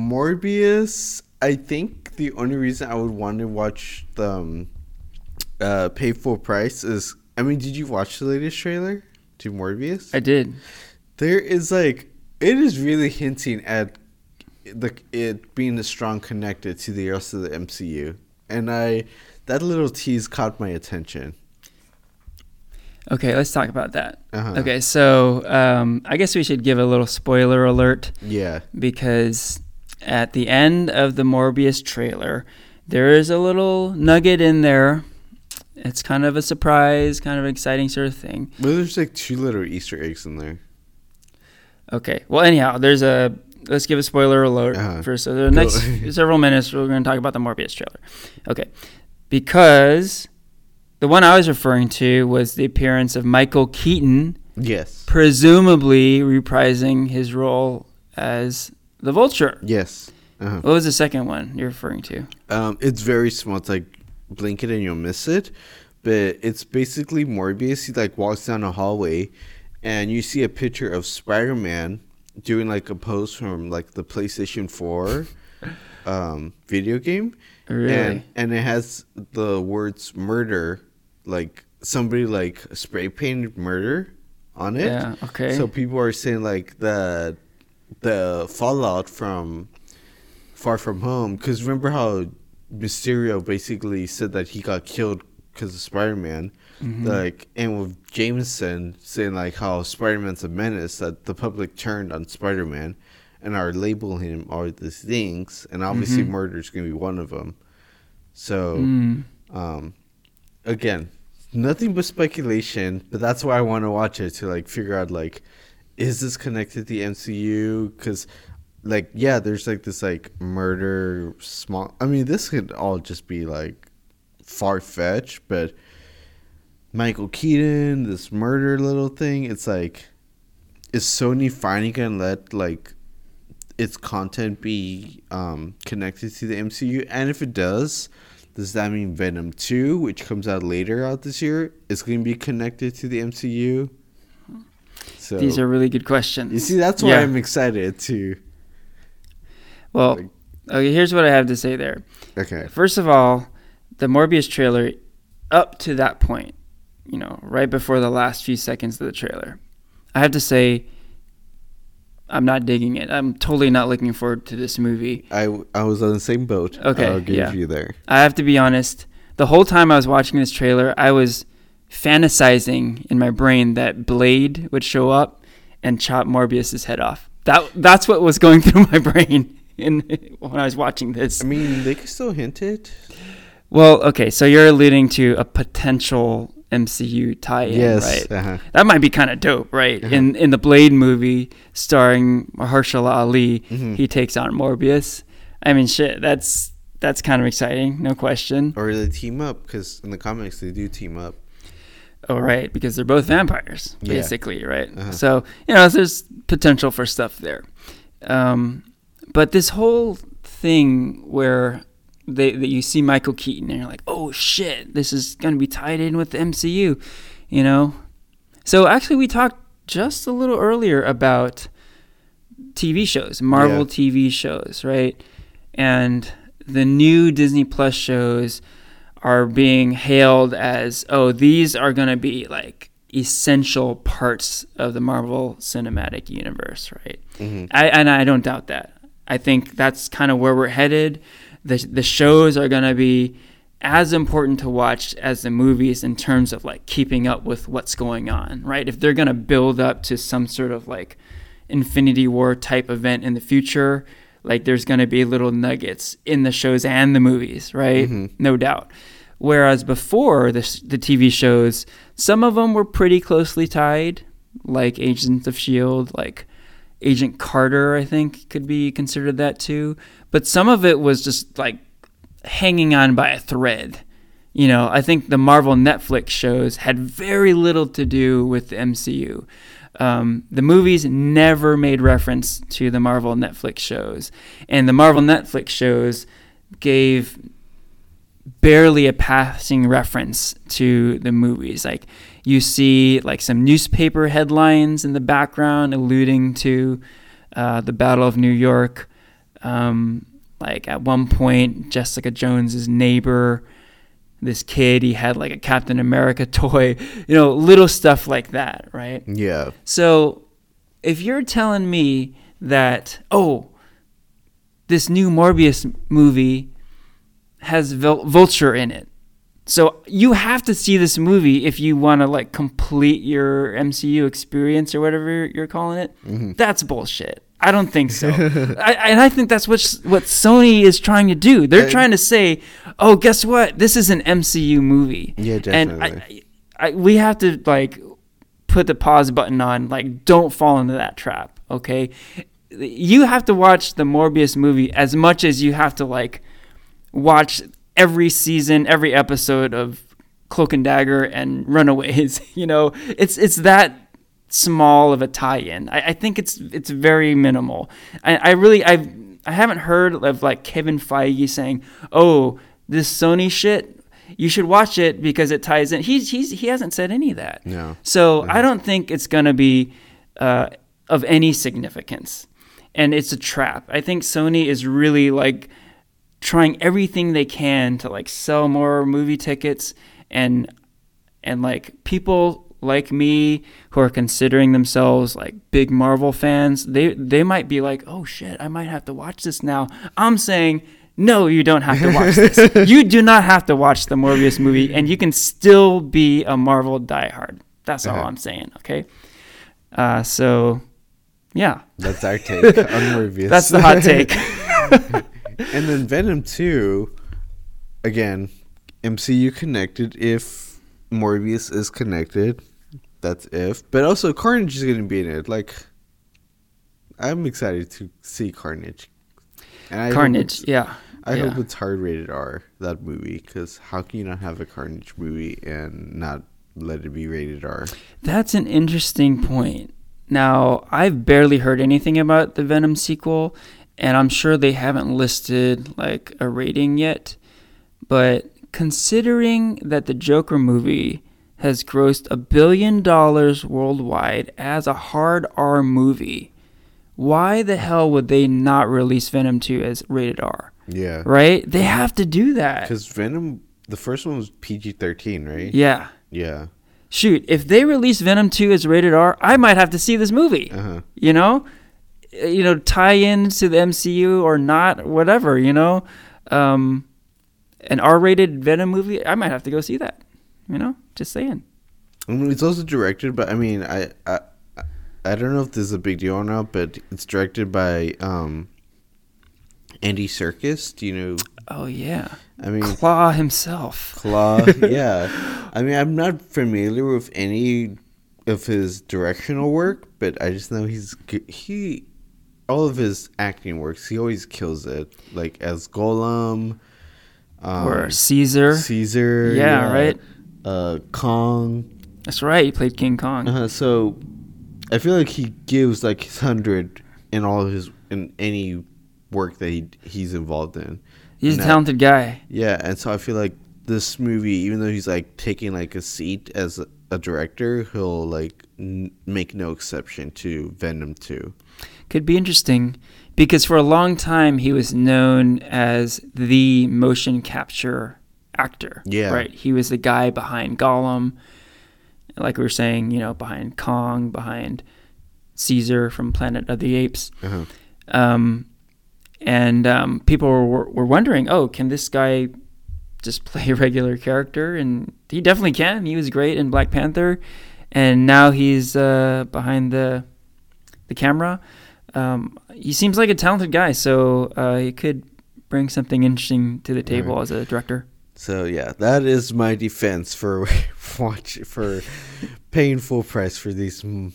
Morbius. I think the only reason I would want to watch the um, uh, pay full price is. I mean, did you watch the latest trailer to Morbius? I did. there is like it is really hinting at the it being a strong connected to the rest of the MCU, and I that little tease caught my attention. Okay, let's talk about that. Uh-huh. Okay, so um, I guess we should give a little spoiler alert Yeah. because at the end of the Morbius trailer, there is a little nugget in there. It's kind of a surprise, kind of exciting sort of thing. But there's like two little Easter eggs in there. Okay. Well, anyhow, there's a. Let's give a spoiler alert Uh-huh. first. So the next <laughs> several minutes, we're going to talk about the Morbius trailer. Okay, because the one I was referring to was the appearance of Michael Keaton, Yes. presumably reprising his role as the Vulture. Yes. Uh-huh. What was the second one you're referring to? Um, it's very small. It's like blink it and you'll miss it. But it's basically Morbius. He like walks down a hallway, and you see a picture of Spider Man doing like a pose from like the PlayStation Four um, video game, Really? and and it has the words murder, like somebody like spray painted murder on it. Yeah, okay. So people are saying like the the fallout from Far From Home, because remember how Mysterio basically said that he got killed because of Spider Man. Mm-hmm. Like, and with Jameson saying like how Spider Man's a menace, that the public turned on Spider Man and are labeling him all these things, and obviously Mhm. murder is gonna be one of them. So, Mm. um, again, nothing but speculation, but that's why I want to watch it to like figure out like, is this connected to the MCU? Because, like, yeah, there's like this like murder small. I mean, this could all just be like far fetched, but Michael Keaton, this murder little thing, it's like, is Sony finally gonna let like its content be um, connected to the MCU? And if it does, does that mean Venom 2, which comes out later out this year, is going to be connected to the MCU? So These are really good questions. you see, that's why Yeah. I'm excited to. Well, like- okay, here's what I have to say there. Okay. First of all, the Morbius trailer, up to that point, you know, right before the last few seconds of the trailer, I have to say, I'm not digging it. I'm totally not looking forward to this movie. I, I was on the same boat. Okay, I'll give yeah. you there. I have to be honest. The whole time I was watching this trailer, I was fantasizing in my brain that Blade would show up and chop Morbius's head off. That that's what was going <laughs> through my brain in when I was watching this. I mean, they could still hint it. Well, okay, so you're alluding to a potential MCU tie-in, yes. right? Uh-huh. That might be kind of dope, right? Uh-huh. In in the Blade movie starring Mahershala Ali, Mhm. he takes on Morbius. I mean, shit, that's that's kind of exciting, no question. Or they team up, because in the comics, they do team up. Oh, right, because they're both vampires, Yeah. basically, right? Uh-huh. So you know, there's potential for stuff there. Um, but this whole thing where they that you see Michael Keaton and you're like, oh shit, this is gonna be tied in with the MCU, you know. So actually, we talked just a little earlier about TV shows, Marvel Yeah. TV shows, right? And the new Disney Plus shows are being hailed as, oh, these are going to be like essential parts of the Marvel Cinematic Universe, right? Mhm. I, and I don't doubt that. I think that's kind of where we're headed. The, the shows are going to be as important to watch as the movies in terms of like keeping up with what's going on, right? If they're going to build up to some sort of like Infinity War type event in the future, like there's going to be little nuggets in the shows and the movies, right? Mhm. No doubt. Whereas before the, the TV shows, some of them were pretty closely tied, like Agents of S.H.I.E.L.D., like Agent Carter, I think could be considered that too. But some of it was just like hanging on by a thread. You know, I think the Marvel Netflix shows had very little to do with the MCU. Um, the movies never made reference to the Marvel Netflix shows, and the Marvel Netflix shows gave barely a passing reference to the movies. Like you see like some newspaper headlines in the background alluding to uh, the Battle of New York. Um, like at one point, Jessica Jones's neighbor, this kid, he had like a Captain America <laughs> toy. You know, little stuff like that, right? Yeah. So if you're telling me that, oh, this new Morbius movie has Vul- Vulture in it. So you have to see this movie if you want to like complete your MCU experience or whatever you're calling it. Mhm. That's bullshit. I don't think so. <laughs> I, and I think that's what what Sony is trying to do. They're trying to say, "Oh, guess what? This is an MCU movie." Yeah, And definitely. I, I, we have to like put the pause button on. Like, don't fall into that trap. Okay, you have to watch the Morbius movie as much as you have to like watch every season, every episode of Cloak and Dagger and Runaways. <laughs> You know, it's it's that small of a tie-in. I, I think it's it's very minimal. I, I really I've I haven't heard of like Kevin Feige saying, "Oh, this Sony shit." you should watch it because it ties in. He's he's he hasn't said any of that. No. So I don't think it's gonna be uh, of any significance, and it's a trap. I think Sony is really like trying everything they can to like sell more movie tickets and and like people like me who are considering themselves like big Marvel fans, they they might be like, "Oh shit, I might have to watch this now." I'm saying, "No, you don't have to <laughs> watch this. you do not have to watch the Morbius movie and you can still be a Marvel diehard." That's all Uh-huh. I'm saying, okay? Uh, so yeah. That's our take <laughs> on Morbius. That's the hot take. <laughs> and then Venom 2, again, MCU connected if Morbius is connected. That's if. But also, Carnage is going to be in it. Like, I'm excited to see Carnage. And I Carnage, yeah. I yeah. hope it's hard rated R, that movie. Because how can you not have a Carnage movie and not let it be rated R? That's an interesting point. Now, I've barely heard anything about the Venom sequel, and I'm sure they haven't listed like a rating yet. But considering that the Joker movie has grossed a billion dollars worldwide as a hard R movie, why the hell would they not release Venom 2 as rated R? Yeah. Right? They have to do that. Because Venom, the first one was PG 13, right? Yeah. Yeah. Shoot, if they release Venom 2 as rated R, I might have to see this movie. Uh huh. you know you know tie into the mcu or not whatever you know um an r-rated venom movie i might have to go see that you know just saying I mean, it's also directed, but I mean, I, I, I don't know if this is a big deal or not, but it's directed by um, Andy Serkis. Do you know? oh yeah I mean, claw himself Claw. <laughs> yeah. I mean, I'm not familiar with any of his directional work, but I just know he's he. All of his acting works, he always kills it. Like as Gollum, um, or caesar Caesar. Yeah, right. Uh, Kong. that's right he played king kong Uh, so I feel like he gives like his hundred in all of his in any work that he he's involved in. he's a and I- talented guy Yeah, and so I feel like this movie, even though he's like taking like a seat as a, a director, he'll like n- make no exception to Venom Two. Could be interesting because for a long time he was known as the motion capture actor. Yeah. Right. He was the guy behind Gollum, like we were saying, you know, behind Kong, behind Caesar from Planet of the Apes. Uh-huh. Um, and um, people were, were wondering, oh, can this guy just <laughs> play a regular character? And he definitely can. He was great in Black Panther, and now he's uh, behind the the camera. Um, he seems like a talented guy, so uh, he could bring something interesting to the table Right. as a director. So yeah, that is my defense for <laughs> watch for paying full price for these mm,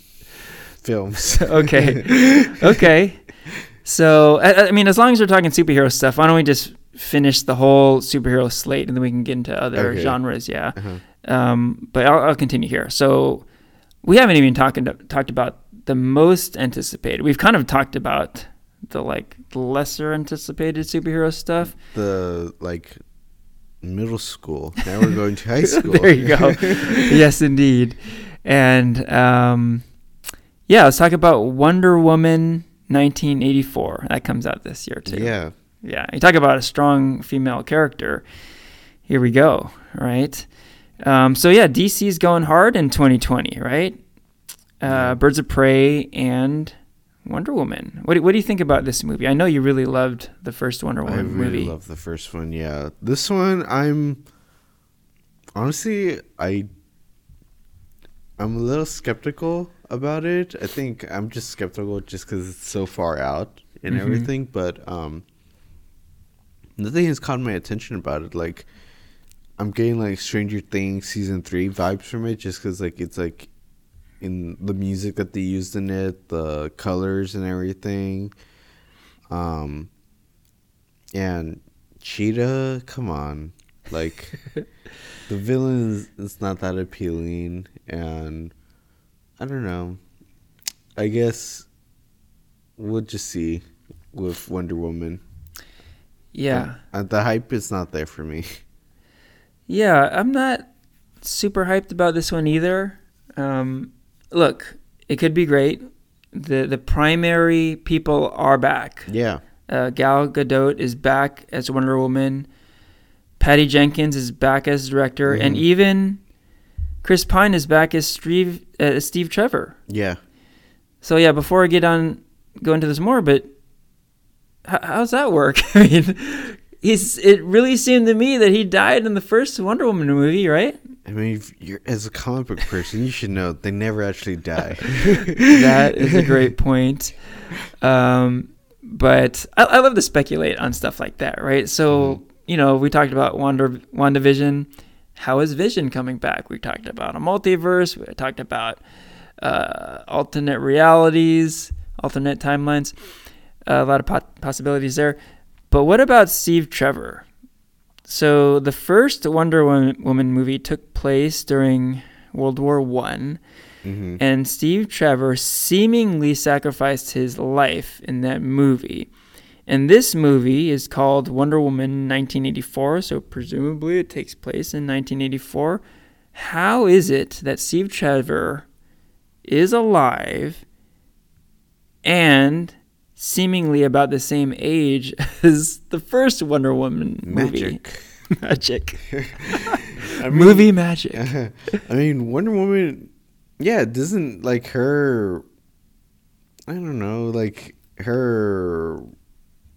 films. okay, <laughs> okay. So I, I mean, as long as we're talking superhero stuff, why don't we just finish the whole superhero slate and then we can get into other Okay. genres? Yeah. Uh-huh. Um, but I'll, I'll continue here. So we haven't even talked talked about the most anticipated. We've kind of talked about the like lesser anticipated superhero stuff. The like middle school. Now we're going to high <laughs> school. there you go. <laughs> yes, indeed. And um, yeah, let's talk about Wonder Woman 1984. That comes out this year too. Yeah. Yeah, you talk about a strong female character. Here we go, right? Um, so yeah, DC's going hard in 2020, right? Uh, Birds of Prey and Wonder Woman. What do, what do you think about this movie? I know you really loved the first Wonder Woman movie. I really movie. love the first one. Yeah, this one I'm honestly I I'm a little skeptical about it. I think I'm just skeptical just because it's so far out and Mhm. everything. But um, nothing has caught my attention about it. Like I'm getting like Stranger Things season three vibes from it, just because like it's like in the music that they used in it, the colors and everything. Um, and Cheetah, come on, like <laughs> the villain is, is not that appealing, and I don't know. I guess we'll just see with Wonder Woman. yeah. Uh, the hype is not there for me. <laughs> Yeah, I'm not super hyped about this one either. Um, look, it could be great. the The primary people are back. Yeah. Uh, Gal Gadot is back as Wonder Woman. Patty Jenkins is back as director, and Mhm. even Chris Pine is back as Steve uh, Steve Trevor. Yeah. So yeah, before I get on go into this more, but h- how's that work? <laughs> I mean, he's it really seemed to me that he died in the first Wonder Woman movie, right? I mean, as a comic book person, you should know they never actually die. <laughs> that is a great <laughs> point. Um, but I, I love to speculate on stuff like that, right? So, you know, we talked about Wonder WandaVision. How is Vision coming back? We talked about a multiverse. We talked about uh, alternate realities, alternate timelines. a lot of pot- possibilities there. But what about Steve Trevor? So the first Wonder Woman, movie took place during World War One hmm and Steve Trevor seemingly sacrificed his life in that movie. And this movie is called Wonder Woman 1984, so presumably it takes place in 1984. How is it that Steve Trevor is alive and seemingly about the same age <laughs> as the first Wonder Woman movie? Magic. <laughs> <laughs> I mean, movie magic. I mean, Wonder Woman. Yeah, doesn't like her. I don't know, like her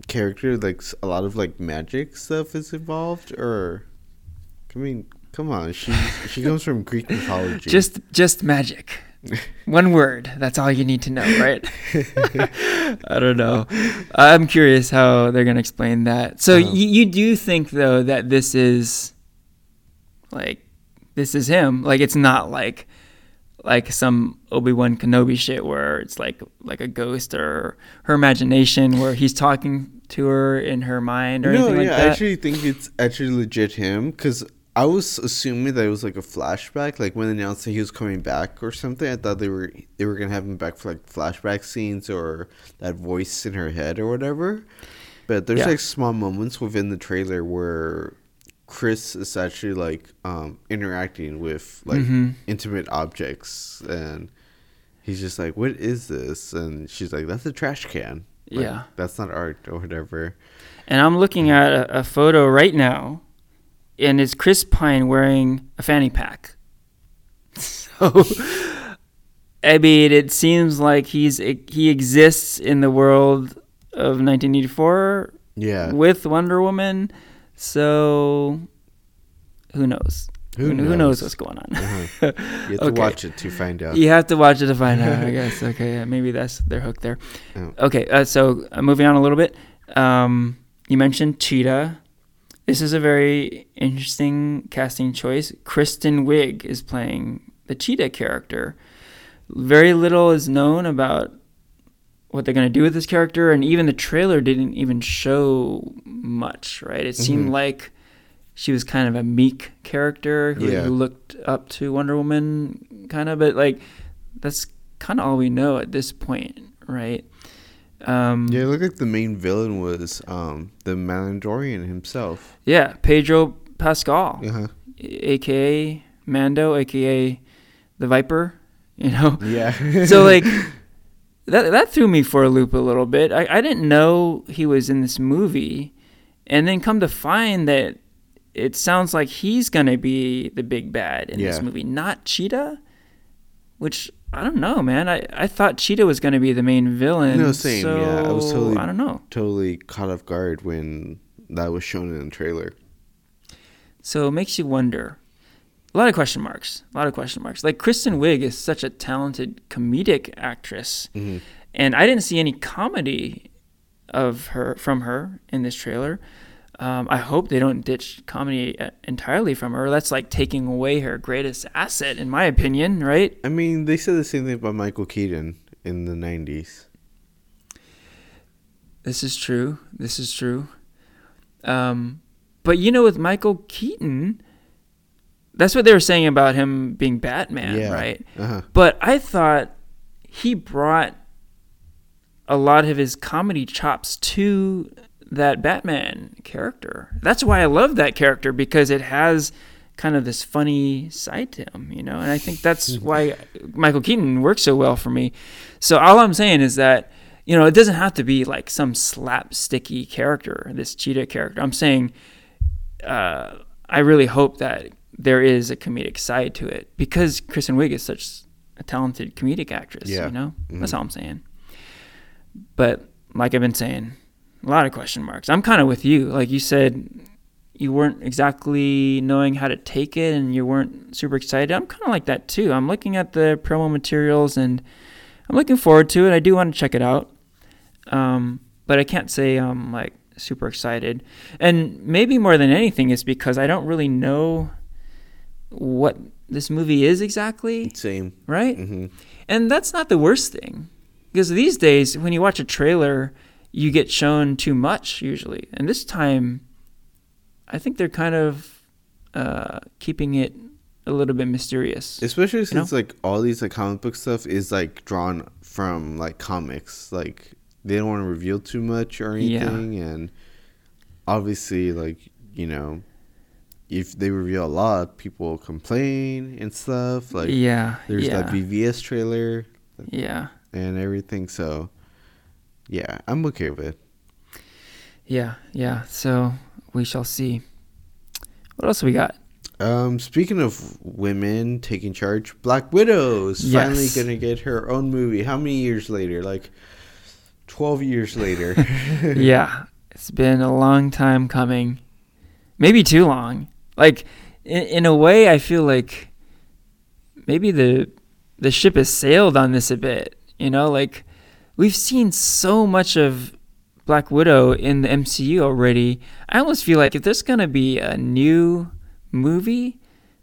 character, like a lot of like magic stuff is involved, or I mean, come on, she she comes from Greek mythology. Just just magic. <laughs> One word. That's all you need to know, right? <laughs> <laughs> I don't know. I'm curious how they're gonna explain that. So Uh-huh. you you do think though that this is like this is him? Like it's not like like some Obi Wan Kenobi shit where it's like like a ghost or her imagination where he's talking to her in her mind or no, anything yeah, like that. I actually think it's actually legit him because I was assuming that it was like a flashback, like when they announced that he was coming back or something. I thought they were they were gonna have him back for like flashback scenes or that voice in her head or whatever. But there's Yeah. like small moments within the trailer where Chris is actually like um, interacting with like Mhm. intimate objects and. He's just like, "What is this?" And she's like, "That's a trash can." Like, Yeah. that's not art or whatever. And I'm looking at a, a photo right now, and it's Chris Pine wearing a fanny pack. <laughs> So, I mean, it seems like he's he exists in the world of 1984 Yeah. with Wonder Woman. So, who knows? Who who knows knows? what's going on? Uh-huh. <laughs> You have to watch it to find out. You have to watch it to find out, I <laughs> guess. Okay, yeah, maybe that's their hook there. Oh. Okay, uh, so uh, moving on a little bit. Um, you mentioned Cheetah. This is a very interesting casting choice. Kristen Wiig is playing the Cheetah character. Very little is known about what they're going to do with this character, and even the trailer didn't even show much, right? It seemed Mhm. like she was kind of a meek character who, Yeah. who looked up to Wonder Woman, kind of, but like that's kind of all we know at this point, right? Um, Yeah, it looked like the main villain was um, the Mandalorian himself. yeah, Pedro Pascal, Uh-huh. aka Mando, aka the Viper. <laughs> You know, Yeah. so like <laughs> that that threw me for a loop a little bit. I, I didn't know he was in this movie, and then come to find that it sounds like he's gonna be the big bad in this movie, not Cheetah. Which I don't know, man. I, I thought Cheetah was gonna be the main villain. No, same, So yeah. I was totally- I don't know. totally caught off guard when that was shown in the trailer. So it makes you wonder. A lot of question marks. A lot of question marks. Like Kristen Wiig is such a talented comedic actress, hmm and I didn't see any comedy of her from her in this trailer. Um, I hope they don't ditch comedy uh, entirely from her. That's like taking away her greatest asset, in my opinion. Right? I mean, they said the same thing about Michael Keaton in the 90s. This is true. This is true. Um, but you know, with Michael Keaton, that's what they were saying about him being Batman, yeah. right? Uh-huh. But I thought he brought a lot of his comedy chops to that Batman character. That's why I love that character because it has kind of this funny side to him, you know. And I think that's why Michael Keaton works so well for me. So all I'm saying is that you know it doesn't have to be like some slapsticky character, this cheetah character. I'm saying uh, I really hope that there is a comedic side to it because Kristen Wiig is such a talented comedic actress. Yeah. You know, that's Mhm. all I'm saying. But like I've been saying, a lot of question marks. I'm kind of with you. Like you said, you weren't exactly knowing how to take it and you weren't super excited. I'm kind of like that too. I'm looking at the promo materials and I'm looking forward to it. I do want to check it out. Um, but I can't say I'm like super excited. And maybe more than anything is because I don't really know what this movie is exactly, Same. right? hmm And that's not the worst thing. Because these days, when you watch a trailer, you get shown too much usually. And this time, I think they're kind of uh, keeping it a little bit mysterious. Especially know? since like all these like comic book stuff is like drawn from like comics. Like they don't want to reveal too much or Yeah. anything, and obviously like you know. If they reveal a lot, people will complain and stuff. Like yeah, there's yeah, that VVS trailer yeah, and everything. So, yeah, I'm okay with it. yeah, yeah. So we shall see. What else we got? Um, speaking of women taking charge, Black Widow is finally gonna get her own movie. How many years later? Like twelve years later. <laughs> yeah, it's been a long time coming. Maybe too long. Like in, in a way, I feel like maybe the the ship has sailed on this a bit. You know, like we've seen so much of Black Widow in the MCU already. I almost feel like if there's gonna be a new movie,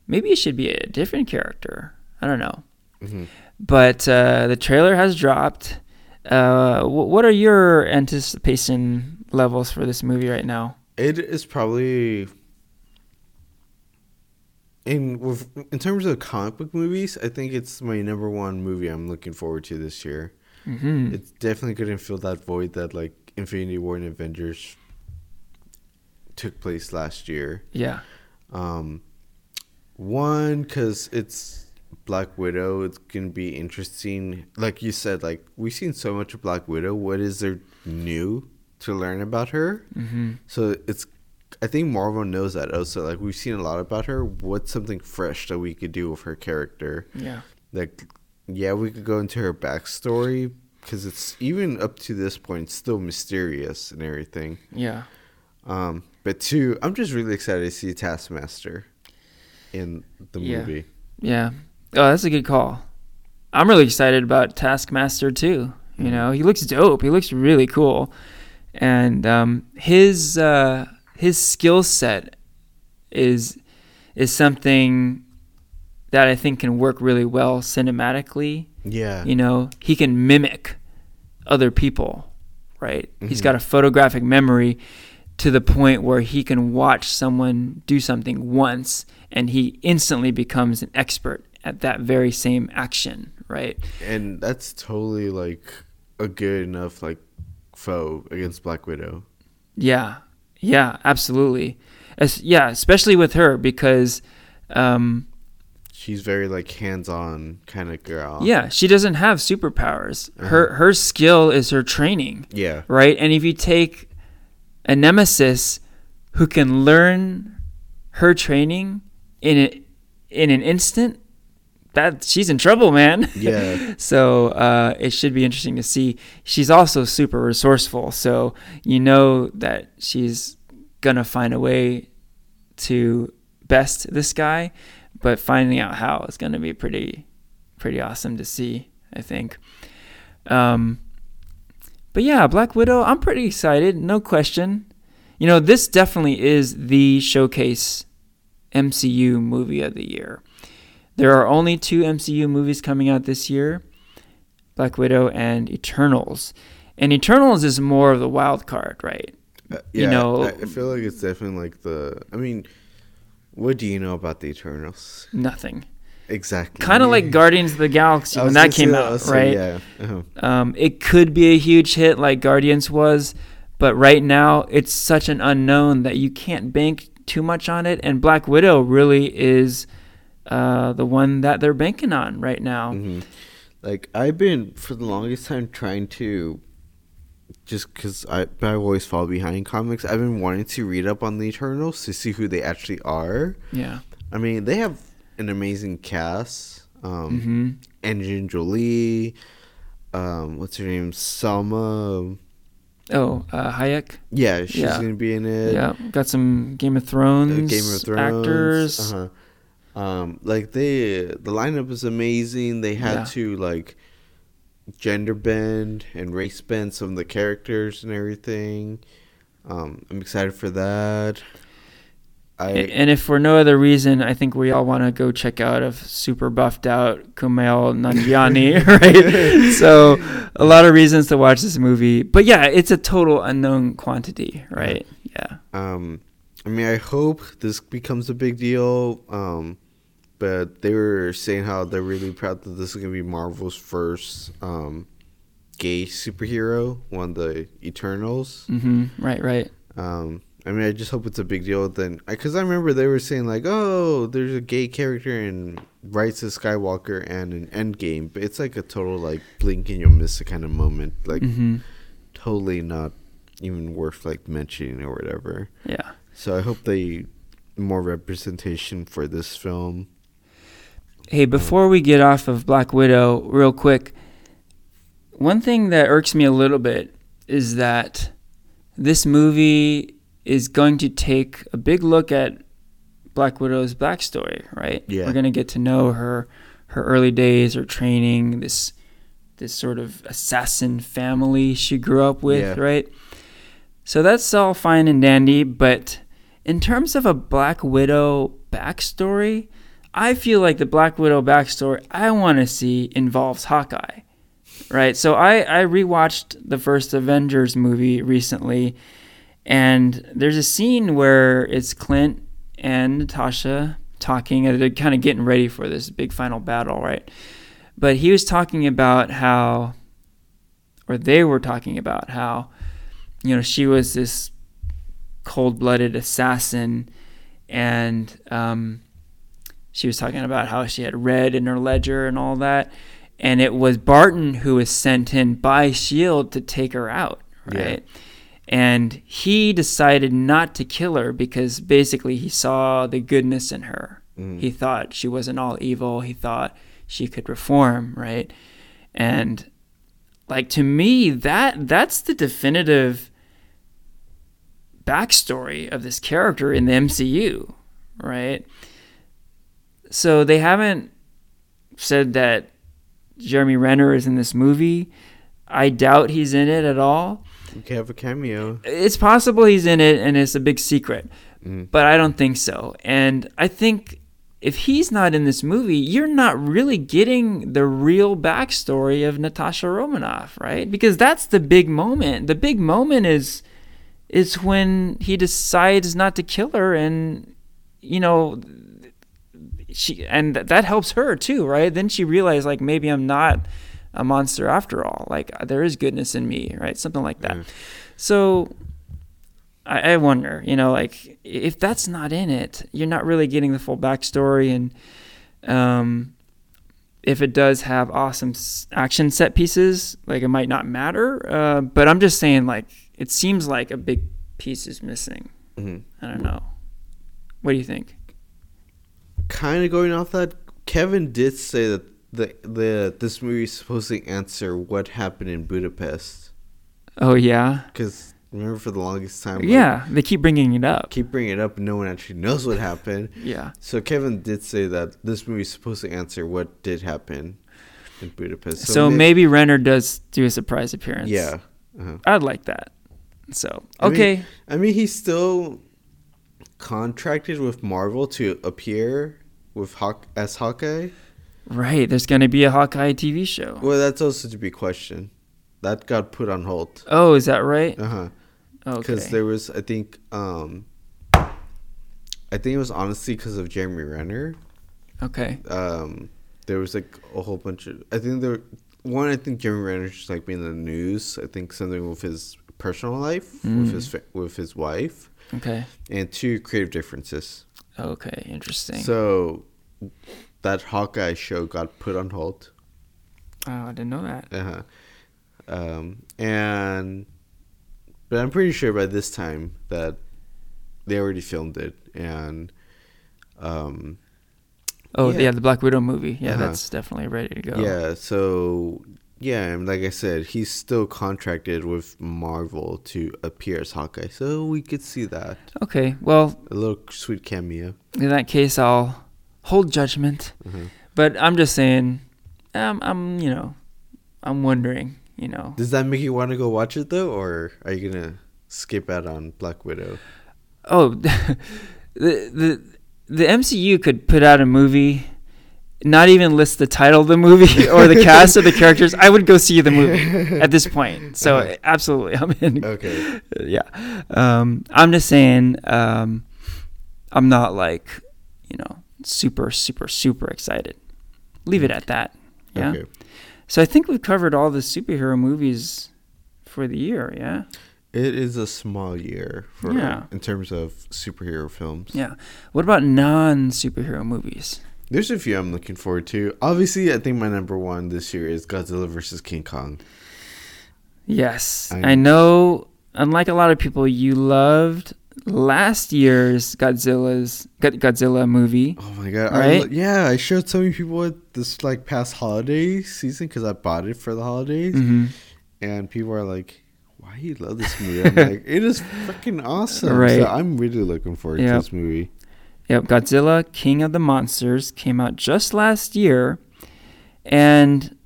maybe it should be a different character. I don't know Mhm. but uh, the trailer has dropped. Uh, wh- what are your anticipation levels for this movie right now? It is probably in with in terms of comic book movies. I think it's my number one movie I'm looking forward to this year. Hmm It's definitely gonna fill that void that like Infinity War and Avengers took place last year. Yeah, Um, one because it's Black Widow. It's gonna be interesting. Like you said, like we've seen so much of Black Widow. What is there new to learn about her? hmm So it's. I think Marvel knows that also. Like we've seen a lot about her. What's something fresh that we could do with her character? yeah, Like, yeah, we could go into her backstory because it's even up to this point still mysterious and everything. yeah, Um, but two, I'm just really excited to see Taskmaster in the Yeah. movie. yeah. Oh, that's a good call. I'm really excited about Taskmaster too. You know, he looks dope. He looks really cool, and um, his uh, his skill set is is something that I think can work really well cinematically. Yeah, you know he can mimic other people right he's Mhm. got a photographic memory to the point where he can watch someone do something once and he instantly becomes an expert at that very same action right and that's totally like a good enough like foe against Black Widow. yeah yeah absolutely As, yeah especially with her because um, She's very like hands-on kind of girl. yeah she doesn't have superpowers Uh-huh. her her skill is her training yeah, right? And if you take a nemesis who can learn her training in a, in an instant, that she's in trouble, man. Yeah. <laughs> so uh, it should be interesting to see. She's also super resourceful, so you know that she's gonna find a way to best this guy, but finding out how is gonna be pretty pretty awesome to see. I think. Um, but yeah, Black Widow, I'm pretty excited, no question. You know, this definitely is the showcase MCU movie of the year. There are only two MCU movies coming out this year Black Widow and Eternals. And Eternals is more of the wild card, right? Uh, You know- I feel like it's definitely like the. I mean, what do you know about the Eternals? Nothing. Exactly. Kind of like <laughs> Guardians of the Galaxy when that came out, right? Yeah. Uh-huh. Um, it could be a huge hit like Guardians was, but right now it's such an unknown that you can't bank too much on it. And Black Widow really is uh, the one that they're banking on right now. hmm Like I've been for the longest time trying to, just because I I always fall behind comics. I've been wanting to read up on the Eternals to see who they actually are. Yeah. I mean, they have an amazing cast. Um, hmm Angelina Jolie. Um, what's her name? Salma. Oh, uh, Hayek. Yeah, she's Yeah. gonna be in it. Yeah, got some Game of Uh, Thrones, Game of Thrones actors. Uh-huh. Um, like they, the lineup is amazing. They had Yeah. to like gender bend and race bend some of the characters and everything. Um, I'm excited for that. I And if for no other reason, I think we all want to go check out a super buffed out Kumail Nanjiani, <laughs> <laughs> right? so a lot of reasons to watch this movie. But yeah, it's a total unknown quantity, right? Yeah. um, I mean, I hope this becomes a big deal. Um, but they were saying how they're really proud that this is gonna be Marvel's first um gay superhero, one of the Eternals. hmm Right, right. Um, I mean, I just hope it's a big deal. Then, because I remember they were saying like, "Oh, there's a gay character in Rise of Skywalker and an Endgame," but it's like a total like blink and you'll miss it kind of moment. Like, hmm totally not even worth like mentioning or whatever. Yeah. So I hope they more representation for this film. Hey, before we get off of Black Widow, real quick, one thing that irks me a little bit is that this movie is going to take a big look at Black Widow's backstory, right? Yeah. We're going to get to know her her early days, her training, this this sort of assassin family she grew up with, Yeah. right? So that's all fine and dandy, but in terms of a Black Widow backstory, I feel like the Black Widow backstory I want to see involves Hawkeye, right? So I I rewatched the first Avengers movie recently, and there's a scene where it's Clint and Natasha talking, and they're kind of getting ready for this big final battle, right? But he was talking about how, or they were talking about how, you know, she was this cold-blooded assassin, and um, she was talking about how she had red in her ledger and all that, and it was Barton who was sent in by Shield to take her out, Yeah. right? And he decided not to kill her because basically he saw the goodness in her. Mm. He thought she wasn't all evil. He thought she could reform, right? And like to me, that that's the definitive backstory of this character in the MCU, right? So they haven't said that Jeremy Renner is in this movie. I doubt he's in it at all. We can have a cameo. It's possible he's in it and it's a big secret, Mm. but I don't think so. And I think if he's not in this movie, you're not really getting the real backstory of Natasha Romanoff, right? Because that's the big moment. The big moment is is when he decides not to kill her and you know she and that helps her too, right? Then she realized like maybe I'm not a monster after all. Like there is goodness in me, right? Something like that. Yeah. So I, I wonder, you know, like if that's not in it, you're not really getting the full backstory, and um, if it does have awesome action set pieces, like it might not matter. Uh, but I'm just saying, like it seems like a big piece is missing. Mhm. I don't know. What do you think? Kind of going off that, Kevin did say that the the this movie is supposed to answer what happened in Budapest. Oh yeah, Because remember, for the longest time, like, yeah. They keep bringing it up. keep bringing it up, and no one actually <laughs> knows what happened. Yeah. So Kevin did say that this movie is supposed to answer what did happen in Budapest. So, may- maybe Renner does do a surprise appearance. yeah. Uh-huh. I'd like that. So I mean- okay. I mean, he's still contracted with Marvel to appear with Hawk as Hawkeye. Right, there's going to be a Hawkeye TV show. Well, that's also to be questioned. That got put on hold. Oh, is that right? Uh huh. Okay. Because there was, I think, um, I think it was honestly because of Jeremy Renner. okay. Um, there was like a whole bunch of. I think there. One, I think Jeremy Renner just like being in the news. I think something with his personal life, with Mm. his with his wife. Okay. and two creative differences. Okay. Interesting. So that Hawkeye show got put on hold. oh, I didn't know that. Uh-huh. Um, and but I'm pretty sure by this time that they already filmed it and um Oh, Yeah. yeah, the Black Widow movie. Yeah, Uh-huh. that's definitely ready to go. yeah, so yeah, and like I said, he's still contracted with Marvel to appear as Hawkeye, so we could see that Okay. Well, a little sweet cameo. in that case, I'll hold judgment. Uh-huh. But I'm just saying, um, I'm you know, I'm wondering, you know, Does that make you want to go watch it though, or are you gonna skip out on Black Widow? oh, <laughs> the the the MCU could put out a movie, not even list the title of the movie <laughs> or the cast of the characters. I would go see the movie at this point. So absolutely, I'm in. Okay. <laughs> Yeah, um, I'm just saying, um, I'm not like, you know, super super super excited. Leave it at that. Yeah. Okay. So I think we've covered all the superhero movies for the year. Yeah. It is a small year for Yeah. in terms of superhero films. Yeah. What about non superhero movies? There's a few I'm looking forward to. Obviously, I think my number one this year is Godzilla vs King Kong. Yes. I- I, know, unlike a lot of people, you loved last year's Godzilla's Godzilla movie. Oh my god! Right? lo- yeah, I showed so many people this like past holiday season because I bought it for the holidays, hmm and people are like, "Why you love this movie?" I'm like, "It is <laughs> freaking awesome!" Right. So I'm really looking forward Yep. to this movie. Yep. Godzilla King of the Monsters came out just last year. And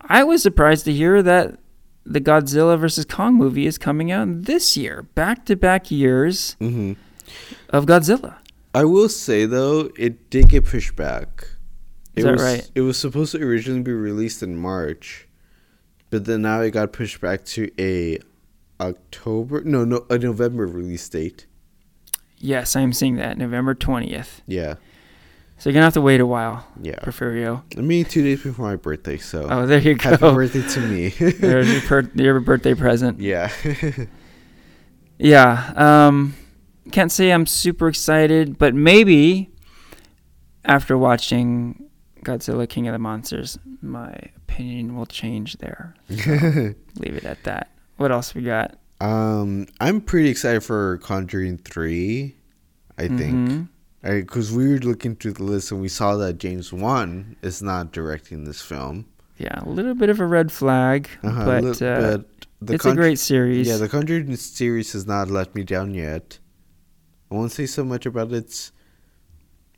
I was surprised to hear that the Godzilla vs. Kong movie is coming out this year. Back to back years hmm of Godzilla. I will say though, it did get pushed back. Is it that was, right? It was supposed to originally be released in March, but then now it got pushed back to a October, no, no, a November release date. Yes, I'm seeing that. November 20th. Yeah, So you're to have to wait a while, yeah. Porfirio. I mean, two days before my birthday, so Oh, there you go. happy birthday to me. <laughs> <laughs> There's your, per- your birthday present. yeah. <laughs> Yeah. Um, can't say I'm super excited, but maybe after watching Godzilla King of the Monsters, my opinion will change there. Leave it at that. What else we got? Um, I'm pretty excited for Conjuring Three. I think. Mhm. because we were looking through the list and we saw that James Wan is not directing this film. Yeah, a little bit of a red flag, Uh-huh, but, uh, but the it's a great series. Yeah, the Conjuring series has not let me down yet. I won't say so much about its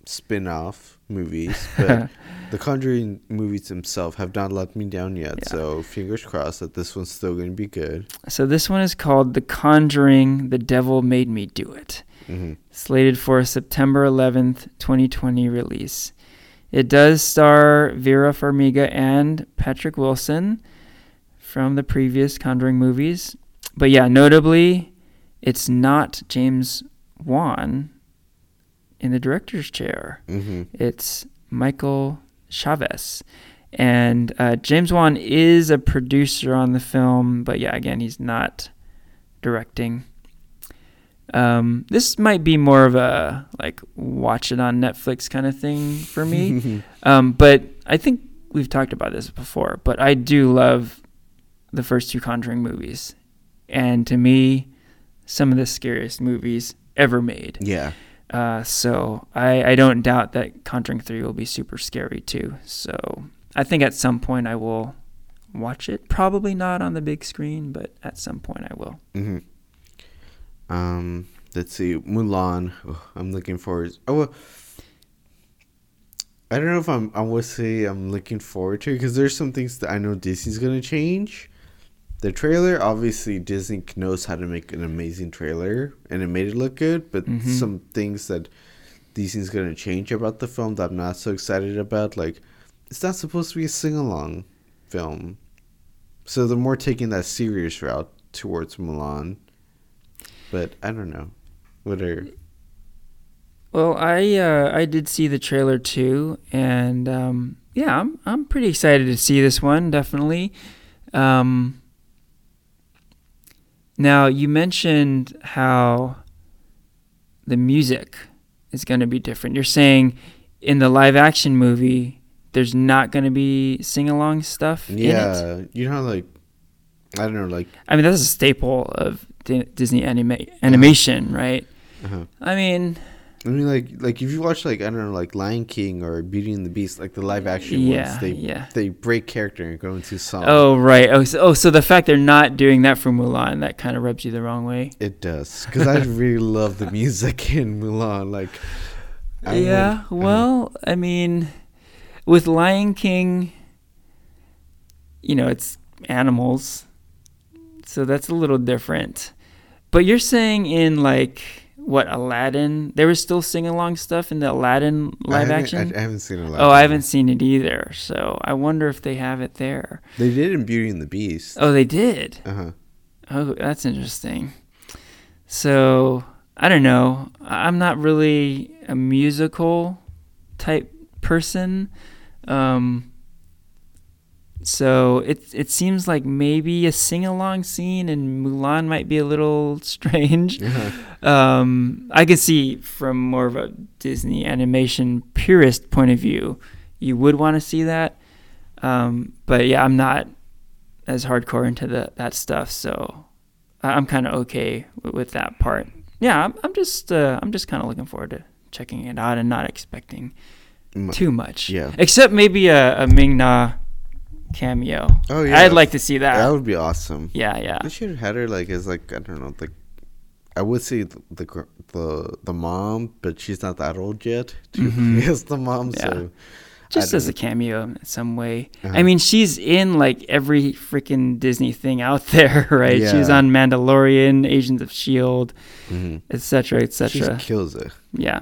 spin-off movies, <laughs> but the Conjuring movies themselves have not let me down yet. Yeah. So fingers crossed that this one's still going to be good. so this one is called The Conjuring: The Devil Made Me Do It. hmm slated for a September 11th, 2020 release. It does star Vera Farmiga and Patrick Wilson from the previous Conjuring movies. But yeah, notably, it's not James Wan in the director's chair. hmm It's Michael Chaves. And uh, James Wan is a producer on the film, but yeah, again, he's not directing. Um, this might be more of a like watch it on Netflix kind of thing for me. <laughs> um, but I think we've talked about this before. But I do love the first two Conjuring movies, and to me, some of the scariest movies ever made. yeah. Uh, so I, I don't doubt that Conjuring 3 will be super scary too. So I think at some point I will watch it. Probably not on the big screen, but at some point I will. hmm Um, let's see, Mulan. Oh, I'm looking forward. Oh, well, I don't know if I'm. I would say I'm looking forward to because there's some things that I know Disney's gonna change. The trailer, obviously, Disney knows how to make an amazing trailer, and it made it look good. But Mhm. some things that Disney's gonna change about the film that I'm not so excited about, like it's not supposed to be a sing along film, so they're more taking that serious route towards Mulan. But I don't know. What are Well, I uh, I did see the trailer too, and um, yeah, I'm I'm pretty excited to see this one. Definitely. Um, now you mentioned how the music is going to be different. You're saying in the live action movie, there's not going to be sing along stuff. in it? Yeah, you know, like I don't know, like I mean that's a staple of Di- Disney anima- animation, right? uh I mean, I mean, like like if you watch like I don't know, like Lion King or Beauty and the Beast, like the live action yeah, ones, they yeah. they break character and go into song. Oh right. Oh so, oh, so the fact they're not doing that for Mulan that kind of rubs you the wrong way. It does because I really <laughs> love the music in Mulan. Like, I yeah. well, I mean, with Lion King, you know, it's animals, so that's a little different. But you're saying in like what Aladdin, there was still sing along stuff in the Aladdin live haven't- action. I, I haven't seen it. oh, I haven't seen it either. So I wonder if they have it there. They did in Beauty and the Beast. Oh, they did. Uh huh. Oh, that's interesting. So I don't know. I- I'm not really a musical type person. Um, so it it seems like maybe a sing along scene in Mulan might be a little <laughs> strange. Uh-huh. Um, I can see from more of a Disney animation purist point of view, you would want to see that. Um, but yeah, I'm not as hardcore into the, that stuff, so I'm kind of okay with, with that part. Yeah, I'm, I'm just uh, I'm just kind of looking forward to checking it out and not expecting too much. Yeah. Except maybe a, a Ming Na cameo. Oh yeah. I'd like to see that. That would be awesome. yeah, yeah. They should have had her like as like I don't know like I would say the the the, the mom, but she's not that old yet to Mhm. <laughs> as the mom. Yeah. So just as a cameo in some way. Uh-huh. I mean, she's in like every freaking Disney thing out <laughs> there, right? She Yeah. on Mandalorian, Agents of Shield, etc., she etc. kills it. Yeah.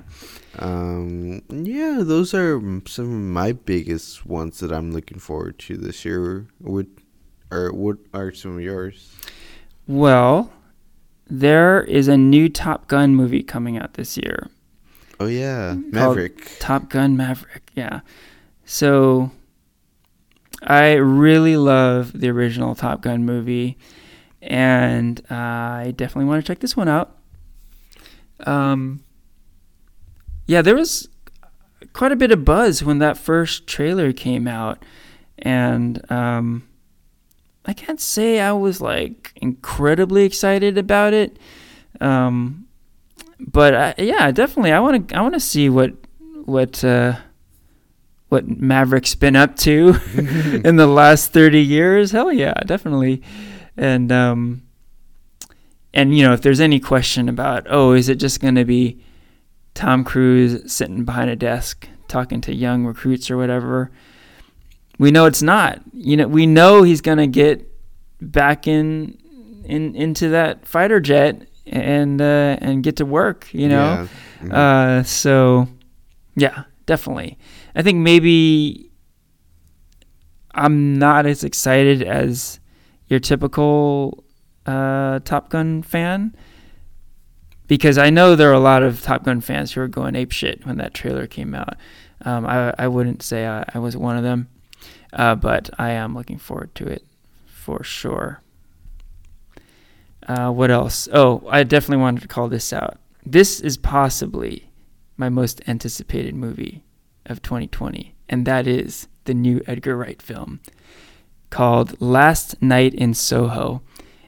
Um, yeah, those are some of my biggest ones that I'm looking forward to this year. What or what are some of yours? Well, there is a new Top Gun movie coming out this year. Oh yeah, Maverick. Top Gun Maverick. Yeah. So I really love the original Top Gun movie, and I definitely want to check this one out. Um, yeah, there was quite a bit of buzz when that first trailer came out, and um, I can't say I was like incredibly excited about it. Um, but I, yeah, definitely, I want to I want to see what what uh, what Maverick's been up to <laughs> in the last thirty years. Hell yeah, definitely. And um, and you know, if there's any question about, oh, is it just going to be Tom Cruise sitting behind a desk talking to young recruits or whatever? We know it's not. You know, we know he's going to get back in in into that fighter jet and uh, and get to work. You know. Yeah. Mhm. Uh, so, yeah, definitely. I think maybe I'm not as excited as your typical uh, Top Gun fan because I know there are a lot of Top Gun fans who are going ape shit when that trailer came out. Um, I, I wouldn't say I, I was one of them, uh, but I am looking forward to it for sure. Uh, what else? Oh, I definitely wanted to call this out. This is possibly my most anticipated movie of 2020, and that is the new Edgar Wright film called Last Night in Soho.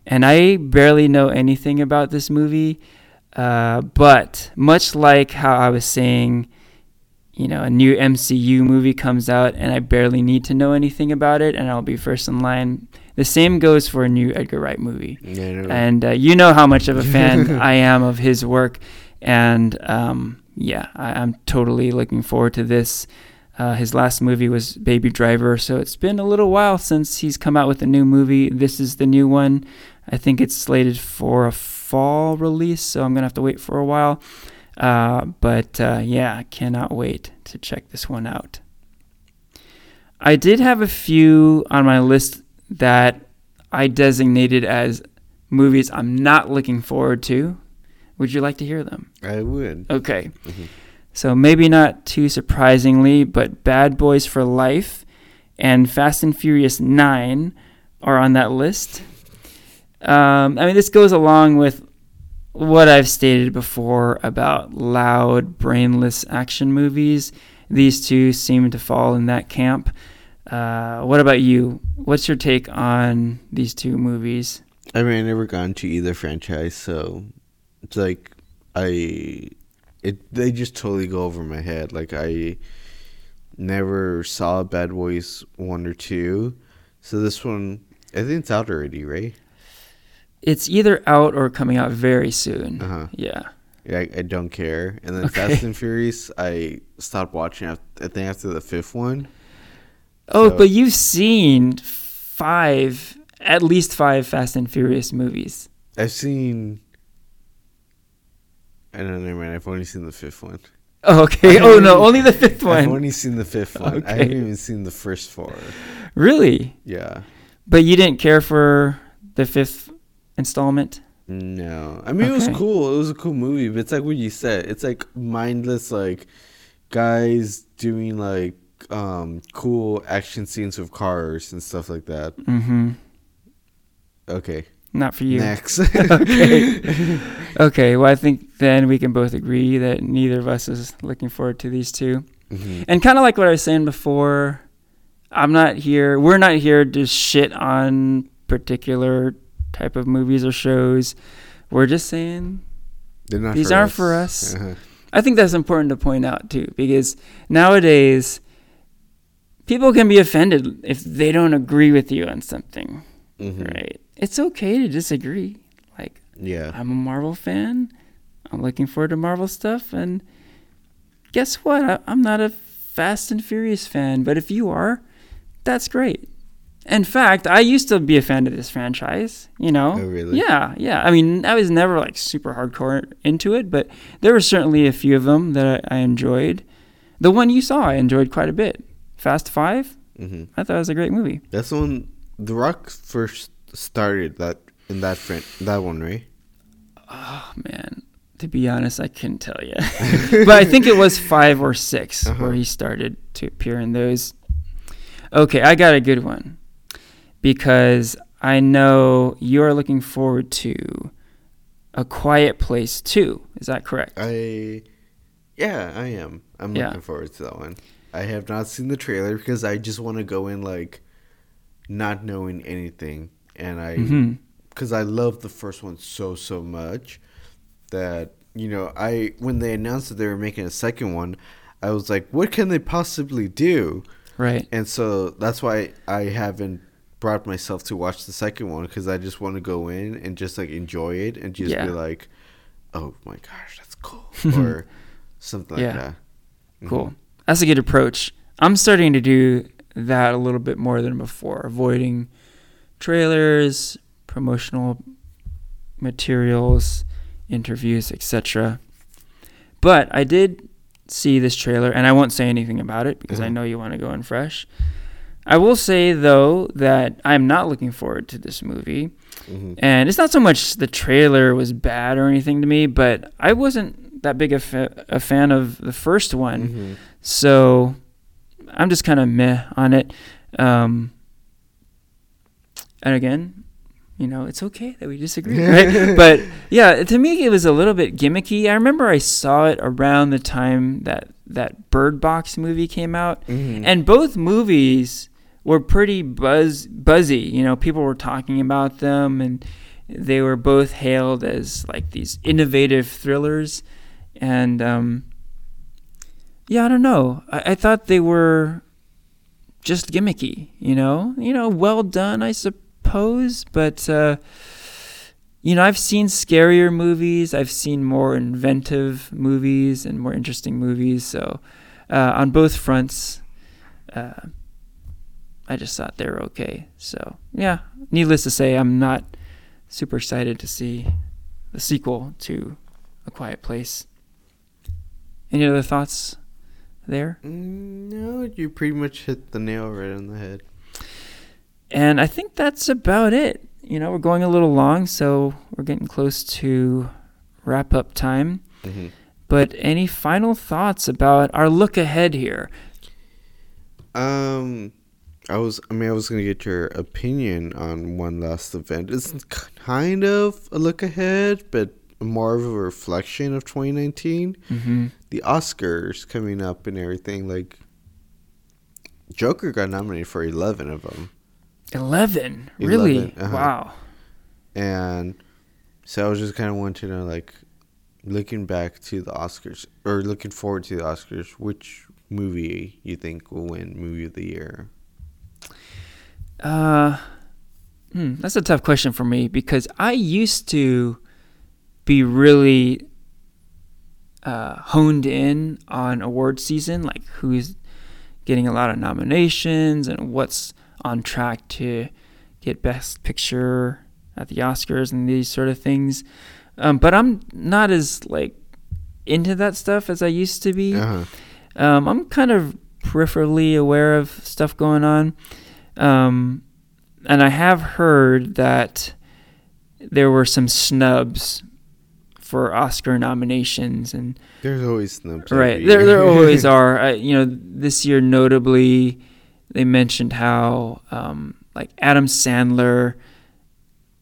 And I barely know anything about this movie, uh, but much like how I was saying, you know, a new MCU movie comes out and I barely need to know anything about it and I'll be first in line. The same goes for a new Edgar Wright movie Yeah, and uh, you know how much of a <laughs> fan I am of his work, and um, yeah, I, I'm totally looking forward to this. Uh, his last movie was Baby Driver, so it's been a little while since he's come out with a new movie. This is the new one. I think it's slated for a fall release, so I'm gonna have to wait for a while. Uh, but uh, yeah, cannot wait to check this one out. I did have a few on my list that I designated as movies I'm not looking forward to. Would you like to hear them? I would. Okay. Mhm. So maybe not too surprisingly, but Bad Boys for Life and Fast and Furious 9 are on that list. Um, I mean, this goes along with what I've stated before about loud, brainless action movies. These two seem to fall in that camp. Uh, what about you? What's your take on these two movies? I mean, I never got into either franchise, so it's like I it they just totally go over my head. Like I never saw Bad Boys one or two, so this one I think it's out already, right? It's either out or coming out very soon. Uh huh. Yeah. Yeah, I, I don't care. And then Okay. Fast and Furious, I stopped watching. After, I think after the fifth one. Oh, So- but you've seen five, at least five Fast and Furious movies. I've seen. I don't know, man. I've only seen the fifth one. Oh, okay. <laughs> Oh no, only the fifth one. I've only seen the fifth one. I haven't even seen the first four. Really? Yeah. But you didn't care for the fifth installment? No, I mean it was cool. It was a cool movie, but it's like what you said. It's like mindless, like guys doing like um cool action scenes with cars and stuff like that. Mm-hmm. Okay, Not for you. next. <laughs> Okay. <laughs> Okay. Well, I think then we can both agree that neither of us is looking forward to these two. Mhm. And kind of like what I was saying before, I'm not here. We're not here to shit on particular type of movies or shows. We're just saying not These aren't us. for us. Uh-huh. I think that's important to point out too, because nowadays people can be offended if they don't agree with you on something, Mhm. right? It's okay to disagree. Like, Yeah. I'm a Marvel fan. I'm looking forward to Marvel stuff, and guess what? I, I'm not a Fast and Furious fan, but if you are, that's great. In fact, I used to be a fan of this franchise. You know, Oh, really? yeah, yeah. I mean, I was never like super hardcore into it, but there were certainly a few of them that I, I enjoyed. The one you saw, I enjoyed quite a bit. Fast Five, mm-hmm. I thought it was a great movie. That's the one. The Rock first started that in that friend that one, right? Oh man, to be honest, I couldn't tell you, <laughs> but I think it was five or 6 Uh-huh. where he started to appear in those. Okay, I got a good one because I know you are looking forward to A Quiet Place too. Is that correct? I, yeah, I am. I'm Yeah. looking forward to that one. I have not seen the trailer because I just want to go in like not knowing anything, and I mm-hmm. because I love the first one so so much that you know I when they announced that they were making a second one, I was like, what can they possibly do? Right. And so that's why I haven't brought myself to watch the second one because I just want to go in and just like enjoy it and just Yeah. be like, oh my gosh, that's cool <laughs> or something Yeah. like that. Mhm. Cool. That's a good approach. I'm starting to do that a little bit more than before, avoiding trailers, promotional materials, interviews, etc. But I did see this trailer, and I won't say anything about it because I Mhm. know you want to go in fresh. I will say though that I'm not looking forward to this movie, Mhm. and it's not so much the trailer was bad or anything to me, but I wasn't that big a, fa- a fan of the first one. Mhm. So I'm just kind of meh on it. Um, and again, you know, it's okay that we disagree, <laughs> right? but yeah, to me, it was a little bit gimmicky. I remember I saw it around the time that that Bird Box movie came out, Mhm. and both movies were pretty buzz buzzy. You know, people were talking about them, and they were both hailed as like these innovative thrillers. And um, yeah, I don't know. I, I thought they were just gimmicky. You know, you know, well done, I suppose. But uh, you know, I've seen scarier movies. I've seen more inventive movies and more interesting movies. So uh, on both fronts. Uh, I just thought they were okay. So, yeah, needless to say, I'm not super excited to see the sequel to A Quiet Place. Any other thoughts there? No, you pretty much hit the nail right on the head. And I think that's about it. You know, we're going a little long, so we're getting close to wrap up time. hmm But any final thoughts about our look ahead here? Um, I was. I mean, I was gonna get your opinion on one last event. It's kind of a look ahead, but more of a reflection of 2019. Mm-hmm. The Oscars coming up and everything. Like, Joker got nominated for 11 of them. 11? Really? 11, uh-huh. Wow. And so I was just kind of wanting to know, like, looking back to the Oscars, or looking forward to the Oscars, which movie you think will win Movie of the Year? Uh, hmm, that's a tough question for me because I used to be really uh, honed in on award season, like who's getting a lot of nominations and what's on track to get Best Picture at the Oscars and these sort of things. Um, but I'm not as like into that stuff as I used to be. Uh-huh. Um, I'm kind of peripherally aware of stuff going on. Um, and I have heard that there were some snubs for Oscar nominations, and There's always snubs. right there, there always <laughs> are. Uh, you know, this year notably, they mentioned how um, like Adam Sandler,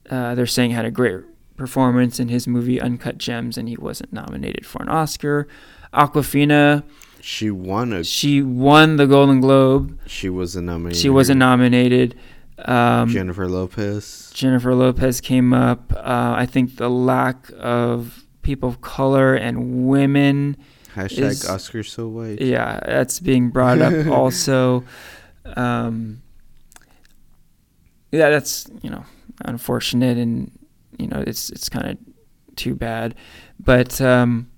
uh, they're saying had a great performance in his movie Uncut Gems, and he wasn't nominated for an Oscar. Awkwafina, she won a. she won the Golden Globe. She was a nominee. She wasn't nominated. Um, Jennifer Lopez. Jennifer Lopez came up. Uh, I think the lack of people of color and women, Hashtag is- Oscar so white. yeah, that's being brought up <laughs> also. Um, yeah, that's you know unfortunate, and you know it's it's kind of too bad. But um,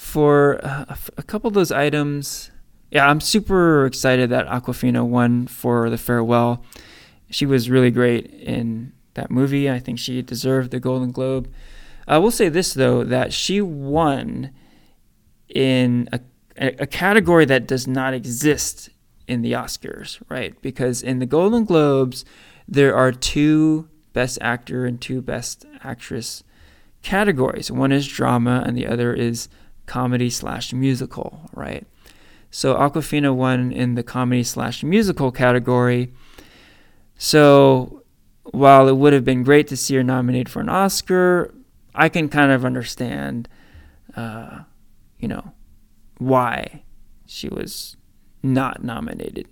for a, f- a couple of those items, yeah, I'm super excited that Awkwafina won for the farewell. She was really great in that movie. I think she deserved the Golden Globe. I will say this though that she won in a a category that does not exist in the Oscars, right? Because in the Golden Globes, there are two Best Actor and two Best Actress categories. One is drama, and the other is comedy slash musical, right? So Awkwafina won in the comedy slash musical category. So while it would have been great to see her nominated for an Oscar, I can kind of understand, uh, you know, why she was not nominated.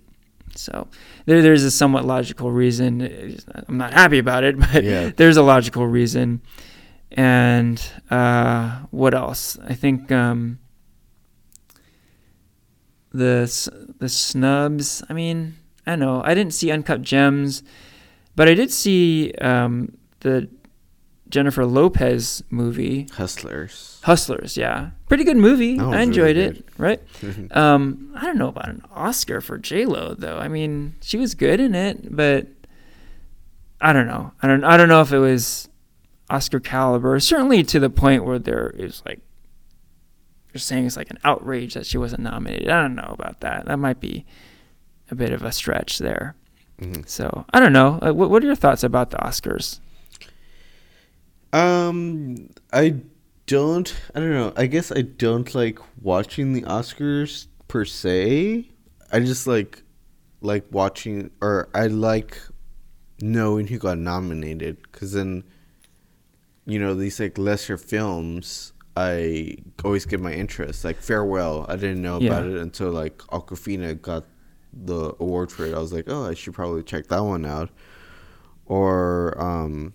So there, there's a somewhat logical reason. I'm not happy about it, <laughs> but Yeah. there's a logical reason. And uh, what else? I think um, the the snubs. I mean, I don't know. I didn't see Uncut Gems, but I did see um, the Jennifer Lopez movie Hustlers. Hustlers. Yeah, pretty good movie. I enjoyed really it. Right. <laughs> Um, I don't know about an Oscar for J Lo though. I mean, she was good in it, but I don't know. I don't. I don't know if it was Oscar caliber. Certainly to the point where there is like you're saying it's like an outrage that she wasn't nominated. I don't know about that. That might be a bit of a stretch there. Mhm. So I don't know. Uh, what, what are your thoughts about the Oscars? Um, I don't. I don't know. I guess I don't like watching the Oscars per se. I just like like watching, or I like knowing who got nominated, because then you know these like lesser films. I always get my interest. Like Farewell, I didn't know about Yeah. it until like Awkwafina got the award for it. I was like, oh, I should probably check that one out. Or um,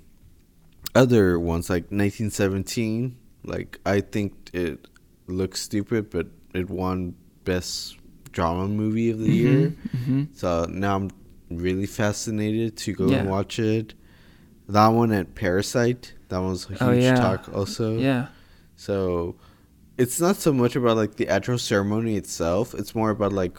other ones like 1917 like i think it looks stupid but it won best drama movie of the year hmm so now i'm really fascinated to go Yeah. and watch it that one at parasite that one's a oh, huge Oh, yeah. talk also Yeah. so it's not so much about like the actual ceremony itself it's more about like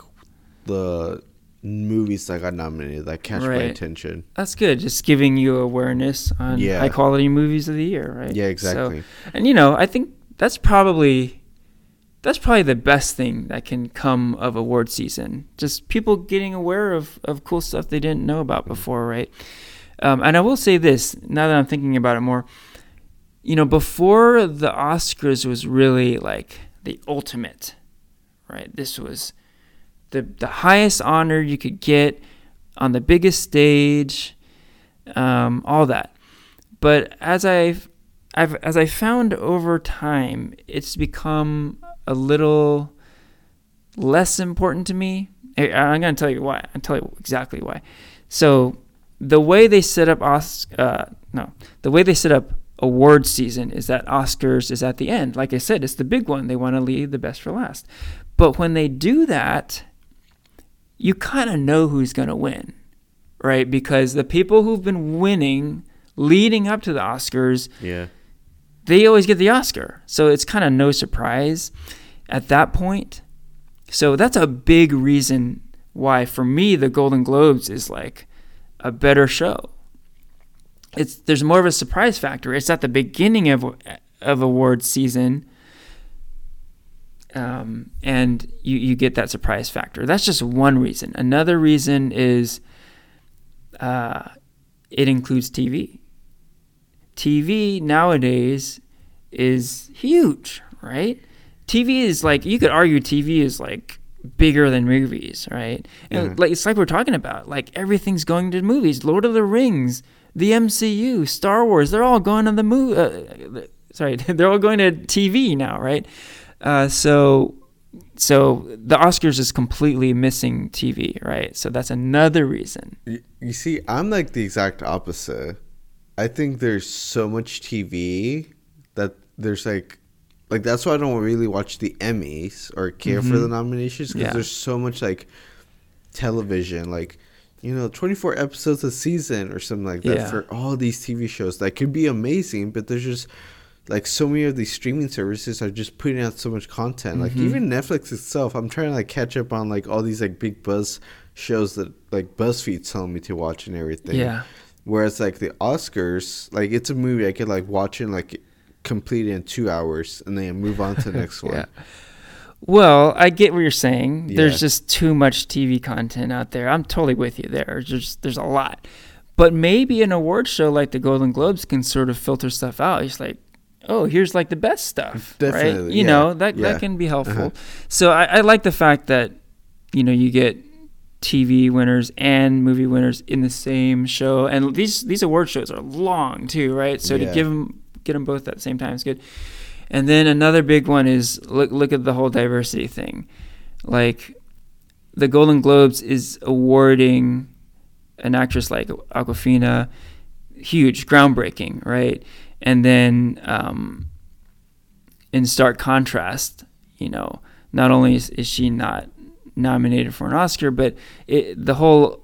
the movies that got nominated that catch my attention That's good. Just giving you awareness on Yeah. high quality movies of the year, right? yeah So- exactly and you know, I think that's probably that's probably the best thing that can come of award season. Just people getting aware of, of cool stuff they didn't know about mm-hmm. before, right? Um, and I will say this, now that I'm thinking about it more, you know, before the Oscars was really like the ultimate, right? This was the the highest honor you could get on the biggest stage, um, all that. But as I've I've as I found over time, it's become a little less important to me. I'm going to tell you why. I'll tell you exactly why. So the way they set up Os- uh, no, the way they set up award season is that Oscars is at the end. Like I said, it's the big one. They want to leave the best for last. But when they do that, you kind of know who's going to win, right? Because the people who've been winning leading up to the Oscars, Yeah. they always get the Oscar. So it's kind of no surprise at that point. So that's a big reason why, for me, the Golden Globes is like a better show. It's there's more of a surprise factor. It's at the beginning of of award season, um, and you you get that surprise factor. That's just one reason. Another reason is uh, it includes TV. TV nowadays is huge, right? TV is like you could argue TV is like bigger than movies, right? And Yeah. like it's like we're talking about, like everything's going to movies. Lord of the Rings, the MCU, Star Wars, they're all going to the movie. Uh, <laughs> sorry, <laughs> they're all going to TV now, right? Uh, so so the Oscars is completely missing TV, right? So that's another reason. You, you see, I'm like the exact opposite. I think there's so much TV that there's like, like that's why I don't really watch the Emmys or care for the nominations because Yeah. there's so much like television, like you know, 24 episodes a season or something like that Yeah. for all these TV shows that could be amazing, but there's just like so many of these streaming services are just putting out so much content. Like Mm-hmm. even Netflix itself, I'm trying to like catch up on like all these like big buzz shows that like BuzzFeed's telling me to watch and everything. Yeah. Whereas like the Oscars, like it's a movie I could like watch and like complete in two hours and then move on to the next <laughs> one. Yeah. Well, I get what you're saying. Yeah. There's just too much TV content out there. I'm totally with you there. There's just, there's a lot. But maybe an award show like the Golden Globes can sort of filter stuff out. It's like, oh, here's like the best stuff, right? You yeah, know that yeah. that can be helpful. Uh-huh. So I, I like the fact that you know you get TV winners and movie winners in the same show, and these these award shows are long too, right? So to give them get them both at the same time is good. And then another big one is look look at the whole diversity thing. Like the Golden Globes is awarding an actress like Awkwafina huge, groundbreaking, right? And then um, in stark contrast, you know, not only is, is she not nominated for an Oscar, but it, the whole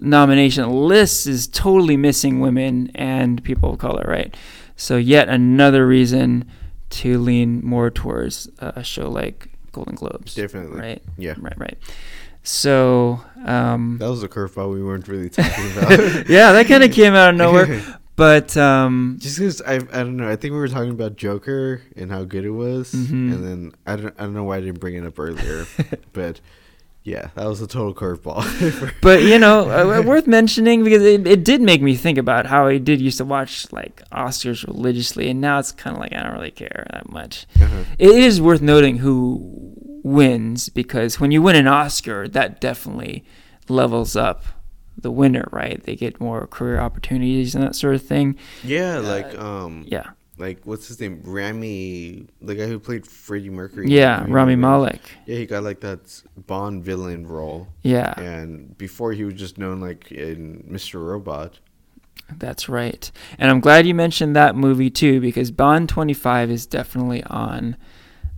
nomination list is totally missing women and people of color, right? So yet another reason to lean more towards a show like Golden Globes. Definitely. Right. Yeah. Right. Right. So um, That was a curveball we weren't really <laughs> talking about. <laughs> yeah, that kind of came out of nowhere. <laughs> But um, Just because I, I don't know, I think we were talking about Joker and how good it was, Mhm. and then I don't, I don't know why I didn't bring it up earlier, but yeah, that was a total curveball. <laughs> but you know, uh, worth mentioning because it, it did make me think about how I did used to watch like Oscars religiously, and now it's kind of like I don't really care that much. Uh-huh. It is worth noting who wins because when you win an Oscar, that definitely levels up the winner, right? They get more career opportunities and that sort of thing. Yeah, like um, Yeah, like what's his name, Rami, the guy who played Freddie Mercury. yeah, Rami Rami Malek. Yeah, he got like that Bond villain role, Yeah, and before he was just known like in Mr. Robot. That's right. And I'm glad you mentioned that movie too, because Bond 25 is definitely on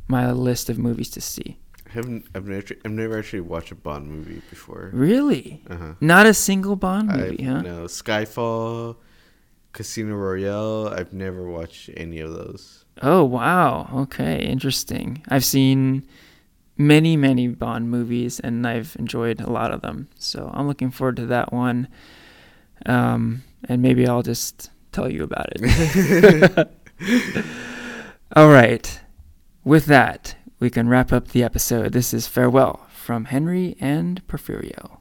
my list of movies to see. I haven't, I've never, I've never actually watched a Bond movie before. Really? Uh huh. Not a single Bond movie, I've, huh? No, Skyfall, Casino Royale. I've never watched any of those. Oh, wow. Okay, interesting. I've seen many, many Bond movies, and I've enjoyed a lot of them. So I'm looking forward to that one. Um, and maybe I'll just tell you about it. <laughs> All right. With that, we can wrap up the episode. This is Farewell from Henry and Porfirio.